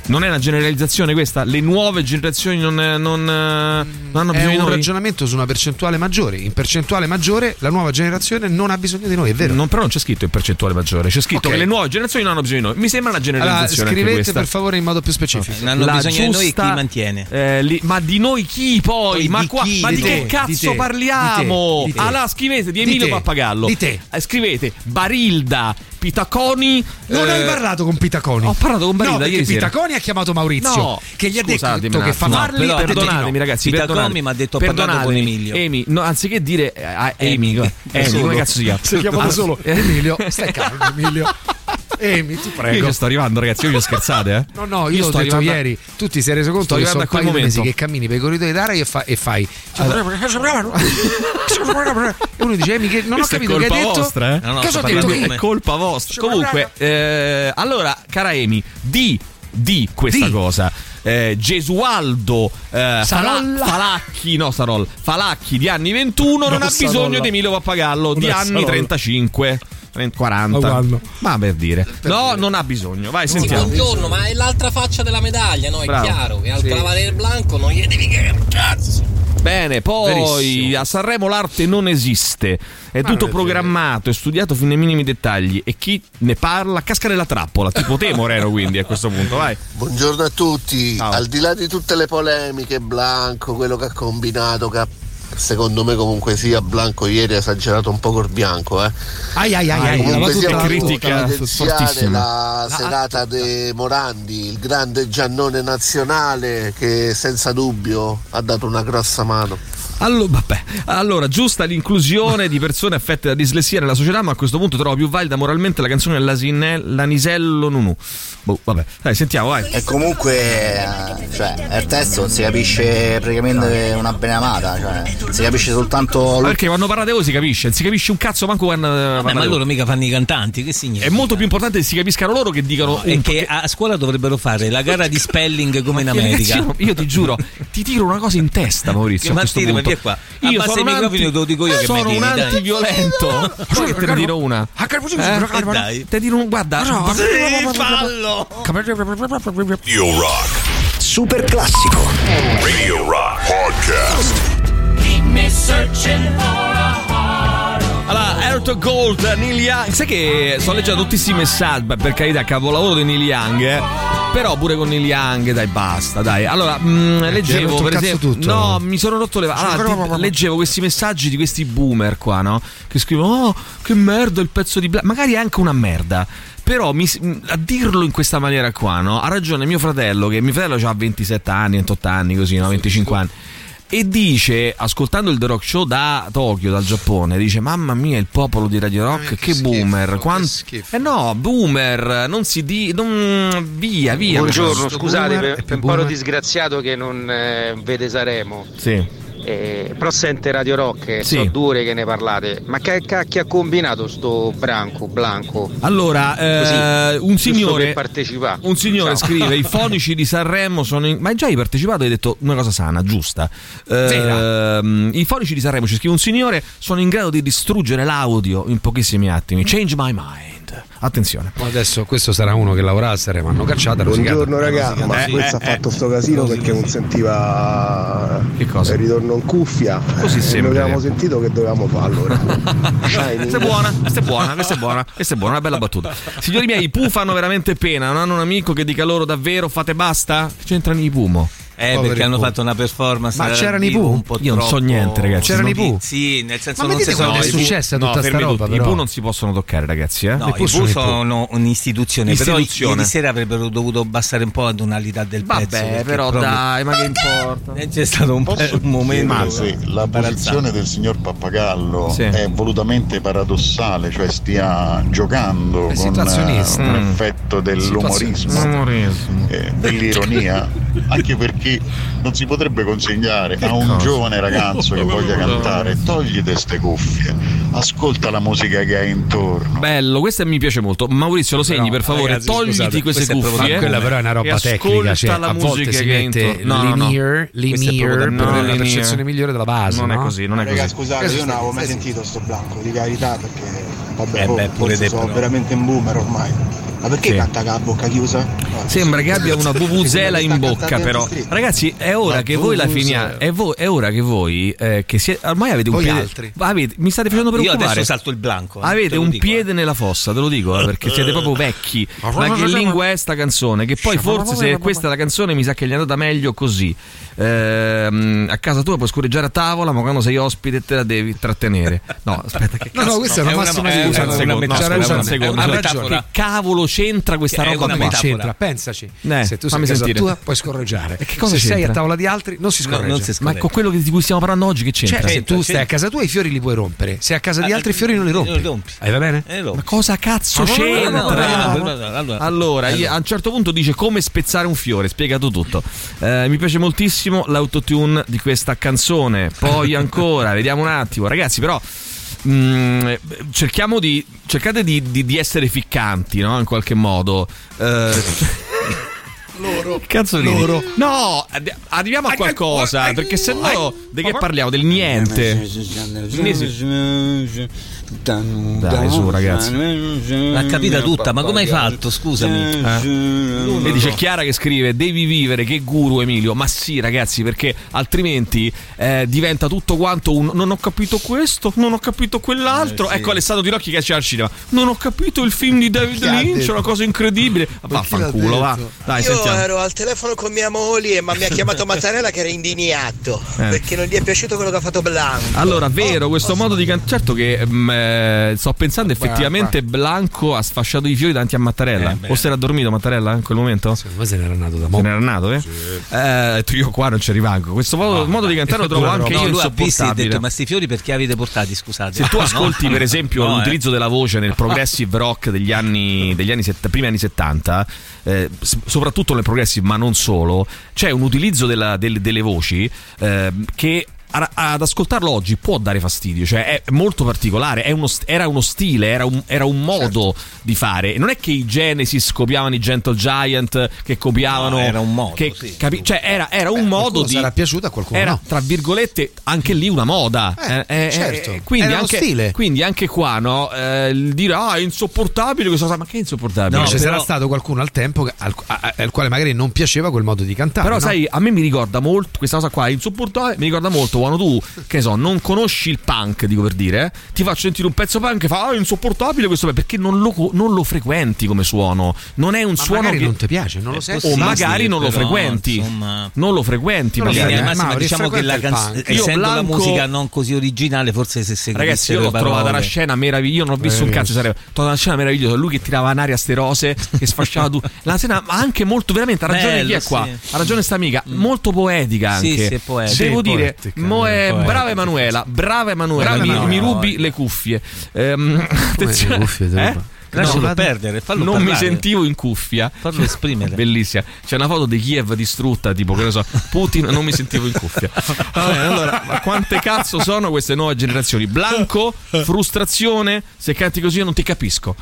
Non è una generalizzazione questa? Le nuove generazioni non, non, non hanno È bisogno di un noi? ragionamento su una percentuale maggiore. In percentuale maggiore la nuova generazione non ha bisogno di noi, è vero? Non, però non c'è scritto in percentuale maggiore, c'è scritto Ok. che le nuove generazioni non hanno bisogno di noi. Mi sembra una Allora, generalizzazione. anche scrivete per favore in modo più specifico. Non hanno La bisogno di noi giusta- chi mantiene. Eh, li- ma di noi chi poi? Poi ma di qua- chi? ma di, Di che te, cazzo di parliamo? di te, di te. Allora scrivete di Emilio Pappagallo. di te. Eh, scrivete Barilda, Pitaconi. Non eh, hai parlato con Pitaconi. Ho parlato con Barilda no, perché ieri sera. Pitaconi ha chiamato Maurizio No, che gli ha scusatemi detto che fa No, ha detto di perdonatemi no. ragazzi, Pitaconi mi ha detto, parlato con Perdonatemi. Emilio. Amy, no, anziché dire eh, ah, Amy, Amy, Amy, è solo. come cazzo si chiama? Si chiama da Ah, solo eh, Emilio. Stai calmo, Emilio. Emi, ti Io prego. ci sto arrivando, ragazzi. Io vi ho scherzate, eh? No, no, io, l'ho sto detto arrivando ieri. Tu ti sei reso conto Sto che arrivando sono un paio di mesi momento. che cammini per i corridoi d'area e, fa- e fai. e uno dice: Emi, che non ho Questa è capito che hai detto. vostra, eh? No, no, Cosa ho detto? È colpa vostra. Comunque, eh, allora, cara Amy, di, di questa Di. cosa. Eh, Gesualdo eh, Sarolla. Falacchi, no Sarol, Falacchi di anni 21 non No, ha bisogno Sarolla. di Emilio Pappagallo di Non anni Sarolla. 35. 30, 40 Ma per dire no non ha bisogno vai Sì, sentiamo buongiorno, ma è l'altra faccia della medaglia, no? È Bravo. chiaro che al Sì. Cavaliere Blanco non gli devi che cazzo. Bene, poi Verissimo. a Sanremo l'arte non esiste, è Ma tutto non è programmato, è studiato fino ai minimi dettagli e chi ne parla casca nella trappola, tipo te Moreno quindi a questo punto, vai. Buongiorno a tutti, Ciao. al di là di tutte le polemiche, Blanco, quello che ha combinato, che ha- secondo me comunque sia Blanco ieri ha esagerato un po' col bianco, eh. Ai ai ai ai. Comunque sia è critica la la serata de Morandi, il grande Giannone nazionale che senza dubbio ha dato una grossa mano. Allora, vabbè. allora, giusta l'inclusione di persone affette da dislessia nella società, ma a questo punto trovo più valida moralmente la canzone L'Anisello Nunu. Boh, vabbè, dai, sentiamo, vai. E comunque, cioè, il testo non si capisce praticamente una benamata, cioè, si capisce soltanto. Ma perché quando parlate voi si capisce, non si capisce un cazzo manco quando. Vabbè, parlate ma voi. loro mica fanno i cantanti, che significa? È molto più importante che si capiscano loro che dicano E un che a scuola dovrebbero fare la gara di spelling come in America. Ragazzi, io, io ti giuro, ti tiro una cosa in testa, Maurizio. a Ma questo tira, via qua. Io sono i un anti- te lo dico io che sono mi un antiviolento. Sai che te ne tiro una? Eh, dai. Te tiro un guarda. Sì, fallo. Radio Rock. Super classico. Radio Rock Podcast. Allora, Air Gold, Neil Young. Sai che sto leggendo tutti questi messaggi. Beh, per carità, capolavoro di Neil Young. eh. Però pure con Neil Young, dai, basta, dai. Allora, mh, hai leggevo rotto per esempio. tutto. No, mi sono rotto le. Allora, ti- leggevo questi messaggi di questi boomer qua, no? Che scrivono: Oh, che merda il pezzo di Black. Magari è anche una merda. Però mi- a dirlo in questa maniera qua, no? Ha ragione mio fratello, che mio fratello ha 27 anni, 28 anni, così, no? 25 anni. E dice, ascoltando il The Rock Show da Tokyo, dal Giappone, dice: Mamma mia, il popolo di Radio Rock, che, boomer! Quant- eh no, boomer, non si di. Non... Via, via. Buongiorno, scusate boomer per, per un paro disgraziato che non eh, vede Saremo. Sì. Eh, però sente Radio Rock, e Sì. so due ore che ne parlate. Ma che cacchio ha combinato sto Branco, Blanco? Allora, eh, un signore, un signore Ciao. scrive: I fonici di Sanremo sono. In... Ma hai già hai partecipato? Hai detto una cosa sana, giusta. Ehm, I fonici di Sanremo, ci scrive un signore, sono in grado di distruggere l'audio in pochissimi attimi. Change my mind. Attenzione. Ma adesso questo sarà uno che lavora a Sanremo, hanno cacciato. Buongiorno raga, ma Eh, questo eh, ha fatto sto casino perché non sentiva Che cosa? il ritorno in cuffia. Così Eh, sempre. Lo avevamo sentito che dovevamo farlo ora. Questa è buona, questa è buona, questa è buona, questa è buona, una bella battuta. Signori miei, i Pooh fanno veramente pena, non hanno un amico che dica loro davvero fate basta? C'entrano i Pumo? Eh, Poveri perché hanno fatto una performance. Ma c'erano i Pooh? un po' Io non so niente, ragazzi. C'erano i Pooh? Sì, nel senso Ma non si sono è successa tutta sta fermi roba, tutti. però? I Pooh non si possono toccare, ragazzi. Eh? No, Le i Pooh sono sono un'istituzione, però Istituzione. ieri sera avrebbero dovuto abbassare un po' la tonalità del pezzo. Vabbè, però proprio- dai, ma che importa? C'è stato un, Posso un momento Ma se la posizione del signor Pappagallo Sì. è volutamente paradossale, cioè stia giocando È con situazionista. eh, un Mm. effetto dell'umorismo, Umorismo. eh, dell'ironia, anche perché non si potrebbe consegnare a un cosa? giovane ragazzo che voglia cantare, togliti ste cuffie, ascolta la musica che hai intorno. Bello, questo mi piace molto. Maurizio, lo segni per favore, ragazzi, togliti scusate, queste cuffie. ma quella però è una roba e tecnica, cioè, la a volte musica si che hai mette intorno. No, no, no. l'e-near proprio da- per no, la percezione migliore della base. Non è no? così, non è Raga, così. scusate, Questo io non avevo mai sentito sto blanco, di carità, perché vabbè, Eh boh, beh, pure forse te sono veramente un boomer ormai. Ma perché Sì. canta con la bocca chiusa? Sembra che abbia una vuvuzela in bocca, però. Ragazzi, è ora che voi la vuvuzela. finiate. È, vo- è ora che voi, eh, che siete, ormai avete un piede. altri. avete- mi state facendo Io preoccupare. adesso salto il blanco. eh, te Avete un dico, piede nella fossa, te lo dico, eh, perché siete proprio vecchi. Ma che lingua è sta canzone? Che poi forse se questa è la canzone mi sa che gli è andata meglio così. Ehm, a casa tua puoi scorreggiare a tavola, ma quando sei ospite te la devi trattenere. No, aspetta, che No, cazzo. no, questa è una massima eh, di scusa scusa un secondo. Che cavolo c'entra questa Che roba metafora. c'entra, pensaci. Eh, Se tu sei a casa tua puoi scorreggiare. E che cosa se sei c'entra? a tavola di altri non si No, scorreggia. non si scorreggia. Ma con quello di cui stiamo parlando oggi che c'entra? Cioè, se C'entra, tu stai a casa tua i fiori li puoi rompere, se a casa di altri i fiori non li rompi. Eh, va bene? Ma cosa cazzo Ma no, no, no, c'entra? no, no, no, no, no, allora- a un certo punto dice come spezzare un fiore, spiegato tutto. Eh, mi piace moltissimo l'autotune di questa canzone. Poi ancora, vediamo un attimo. Ragazzi, però. Mm, cerchiamo di. Cercate di, di- di essere ficcanti, no? In qualche modo. Eh, Loro. Cazzo? Loro. No, arri- arriviamo a qualcosa, perché se no di che parliamo? Del niente. Dai, su, ragazzi. L'ha capita tutta, ma come hai fatto? Scusami. Eh? Vedi c'è Chiara che scrive devi vivere che guru Emilio ma sì ragazzi perché altrimenti eh, diventa tutto quanto un non ho capito questo non ho capito quell'altro Eh, sì. ecco Alessandro Di Rocchi che esce al cinema non ho capito il film di David Lynch una cosa incredibile vaffanculo va dai Io sentiamo. ero al telefono con mia moglie, ma mi ha chiamato Mattarella che era indignato Eh. perché non gli è piaciuto quello che ha fatto Blanco. Allora, vero, questo modo di cantare. Certo che mm, eh, sto pensando effettivamente Blanco ha sfasciato i fiori davanti a Mattarella. Eh, o se era dormito Mattarella in quel momento? Me se n'era nato da Se n'era nato, eh? Eh, tu io qua non ci rimango. Questo modo, modo di cantare lo trovo anche no, io insopportabile. detto ma sti fiori perché avete portati scusate Se tu No, ascolti, no. per esempio, No, eh. l'utilizzo della voce nel progressive rock degli anni, degli anni set- primi anni 70, eh, soprattutto nel progressive, ma non solo, c'è un utilizzo della- del- delle voci eh, che. A- Ad ascoltarlo oggi può dare fastidio, cioè è molto particolare. è uno era uno stile, era un, era un modo di fare. E Non è che i Genesis copiavano i Gentle Giant, che copiavano. No, era un modo, che sì. capi- cioè, era, era un Beh, modo di. sarà piaciuto a qualcuno Era no. tra virgolette anche lì una moda. Eh, Eh, eh, certo. eh, quindi, Era uno anche, stile. quindi anche qua, no? Eh, il dire ah, è insopportabile questa cosa, ma che è insopportabile? No, ci Cioè, sarà però- stato qualcuno al tempo che- al, a- al quale magari non piaceva quel modo di cantare. Però, sai, a me mi ricorda molto questa cosa qua, è insopportabile. Mi ricorda molto quando tu, che ne so, non conosci il punk, dico per dire, eh, ti faccio sentire un pezzo punk e fa, ah, è insopportabile questo, perché non lo, non lo frequenti come suono. Non è un Ma suono magari che. non ti piace, non lo Eh, senti. O Sì, magari sì, non lo però, frequenti. insomma- Non lo frequenti, In magari. eh. massima, Mauri, diciamo che la canzone, essendo Blanco- la musica non così originale, forse se seguisse Ragazzi, io l'ho trovata parole- una scena meravigliosa. Io non ho visto un cazzo di serie. Ho trovato una scena meravigliosa. Lui che tirava in aria ste rose, che sfasciava tu. La scena, ma anche molto veramente. Ha ragione Bello, chi è qua? sì. Mm. Ha ragione sta amica. Molto poetica Sì, anche. sì, è poetica. Devo Sì, dire, poetica, mo è poetica. brava Emanuela. Brava Emanuela. Brava mi, Emanuela. mi rubi le cuffie. Ehm, attenzione. cuffie, te eh? Lascialo No, perdere, fallo non parlare. mi sentivo in cuffia. Fallo esprimere. Bellissima. C'è una foto di Kiev distrutta, tipo che ne so, Putin, non mi sentivo in cuffia. Va bene, allora, ma quante cazzo sono queste nuove generazioni? Blanco, frustrazione, se canti così io non ti capisco.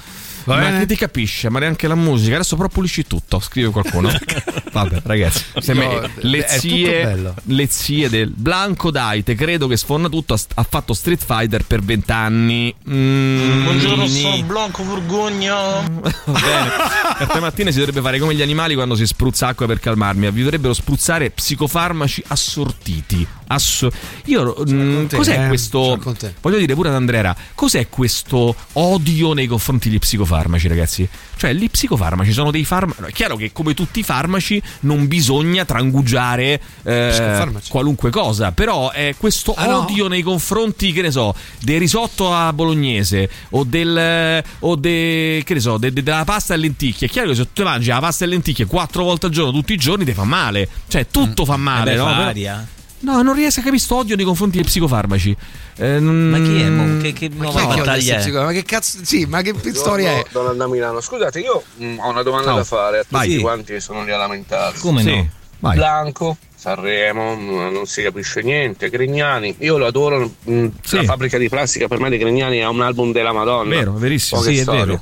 Va ma bene. che ti capisce? Ma neanche la musica. Adesso però pulisci tutto, scrive qualcuno. Vabbè, ragazzi. No, le, zie, bello. le zie del Blanco Daite, credo che sfonda tutto. Ha, ha fatto Street Fighter per vent'anni. Mm, Buongiorno, sono Blanco Vergogna. Va bene. Per mattina si dovrebbe fare come gli animali quando si spruzza acqua per calmarmi. Vi dovrebbero spruzzare psicofarmaci assortiti. Asso- Io, mm, te, cos'è eh, questo? Voglio dire pure ad Andrea, cos'è questo odio nei confronti degli psicofarmaci, ragazzi? Cioè, gli psicofarmaci sono dei farmaci. È chiaro che, come tutti i farmaci, non bisogna trangugiare eh, Psicofarmaci. qualunque cosa. Però è questo Ah, no? odio nei confronti, che ne so, del risotto a bolognese o del. o de, che ne so, de- de- della pasta e lenticchie. È chiaro che se tu mangi la pasta e lenticchie quattro volte al giorno, tutti i giorni, ti fa male. Cioè, tutto fa male, Eh beh, no? fa aria. No, non riesco a capire questo odio nei confronti dei psicofarmaci. Eh, Ma chi è? Mo? Che, che Ma nuova chi è che odia battaglia è? Ma che cazzo? Sì, ma che storia è? Donald da Milano. Scusate, io mm, ho una domanda Ciao. da fare a tutti Vai. quanti che sono lì a lamentarsi. Come Sì, no? vai. Blanco, Sanremo, mm, non si capisce niente. Grignani, io lo adoro. mm, Sì. La fabbrica di plastica per me di Grignani è un album della Madonna. Vero, verissimo. Poche Sì, è vero.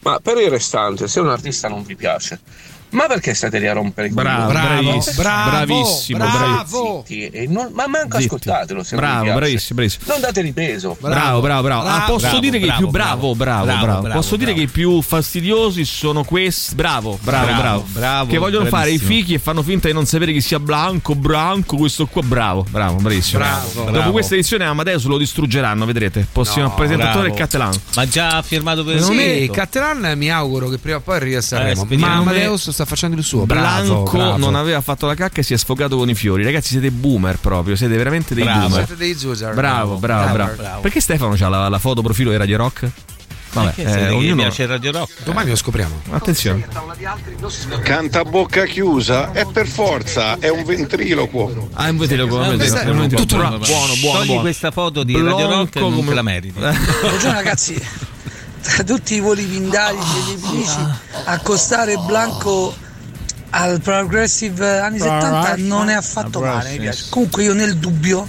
Ma per il restante, se un artista non vi piace, ma perché state lì a rompere i Bravo, bravissimo, bravo, bravissimo, bravo. Zitti e non- ma manco Zitti. ascoltatelo se non Bravo, bravissimo, bravissimo. Non dateli peso. Bravo, bravo, bravo. Ah, Bravo, posso bravo, dire che i più bravo, bravo, bravo. bravo, bravo, Posso dire che i più fastidiosi sono questi. Bravo, bravo, bravo. Bravo, bravo, che vogliono fare i bravissimo. fichi e fanno finta di non sapere chi sia Blanco, Branco, questo qua. Bravo, bravo, bravissimo. Bravo, Dopo bravo. questa edizione Amadeus lo distruggeranno, vedrete. Prossimo No, presentatore bravo. Cattelan. Ma già ha firmato per il Sì, momento. Cattelan mi auguro che prima o poi arrivi a Sanremo. Eh, ma Amadeus sta facendo il suo. Bravo, Blanco bravo. non aveva fatto la cacca e si è sfogato con i fiori. Ragazzi, siete boomer proprio, siete veramente dei Bravo. boomer. Siete dei Zuzar. Bravo, bravo, bravo, bravo. Perché Stefano ha la, la foto profilo di Radio Rock? Vabbè, eh, ognuno... piace Radio Rock? Domani lo scopriamo. Attenzione. Canta a bocca chiusa e per forza è un ventriloquo. Ah, un ventriloquo, un Eh, ventriloquo, è un ventriloquo. tutto Buono, buono, buono, Togli buono. questa foto di Radio Rock Blanco e non come- te la meriti. Buongiorno ragazzi, tra tutti i voli vindagli degli amici, accostare Blanco al Progressive anni 70 non è affatto male, mi piace. Comunque io nel dubbio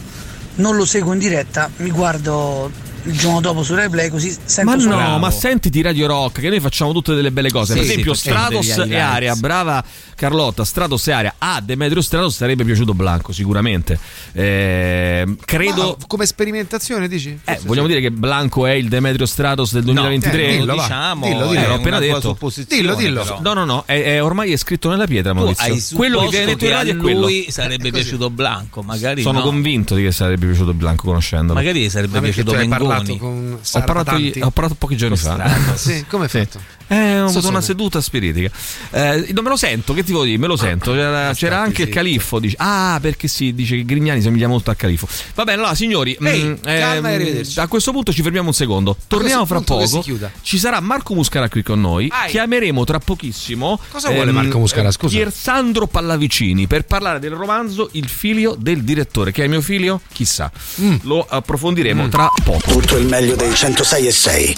non lo seguo in diretta, mi guardo il giorno dopo su replay così sento Ma solo- no, ma sentiti Radio Rock, che noi facciamo tutte delle belle cose. Sì, per esempio, sì, Stratos e. Aria, brava Carlotta, Stratos e Aria. A Demetrio Stratos sarebbe piaciuto Blanco, sicuramente. Eh, credo. Ma come sperimentazione, dici? Eh, vogliamo dire che Blanco è il Demetrio Stratos del 2023? eh, dillo, diciamo, Dillo, dillo. L'ho appena detto. supposizione, Dillo, dillo. però. No, no, no, è, è ormai è scritto nella pietra, Tu Maurizio. hai quello che viene detto in che a radio è quello. lui sarebbe piaciuto Blanco, magari Sono no. convinto di che sarebbe piaciuto Blanco conoscendolo. Magari sarebbe Ma piaciuto hai Mengoni. Parlato con Ho parlato, ho parlato pochi giorni fa. Sì, come hai Sì. fatto? Eh, ho avuto una seduta spiritica. Eh, non me lo sento, che ti vuoi dire? Me lo sento. C'era, c'era anche il califfo. Dice. Ah, perché sì, dice che Grignani somiglia molto al califfo. Va bene, allora, signori, Ehi, mm, calma e arrivederci. a questo punto ci fermiamo un secondo. Torniamo fra poco. si. Ci sarà Marco Muscara qui con noi. Ai. Chiameremo tra pochissimo. Cosa vuole Marco Muscara, eh, scusa? Piersandro Pallavicini per parlare del romanzo Il figlio del direttore. Che è mio figlio? Chissà. Mm. Lo approfondiremo tra poco. Tutto il meglio dei 106 e 6.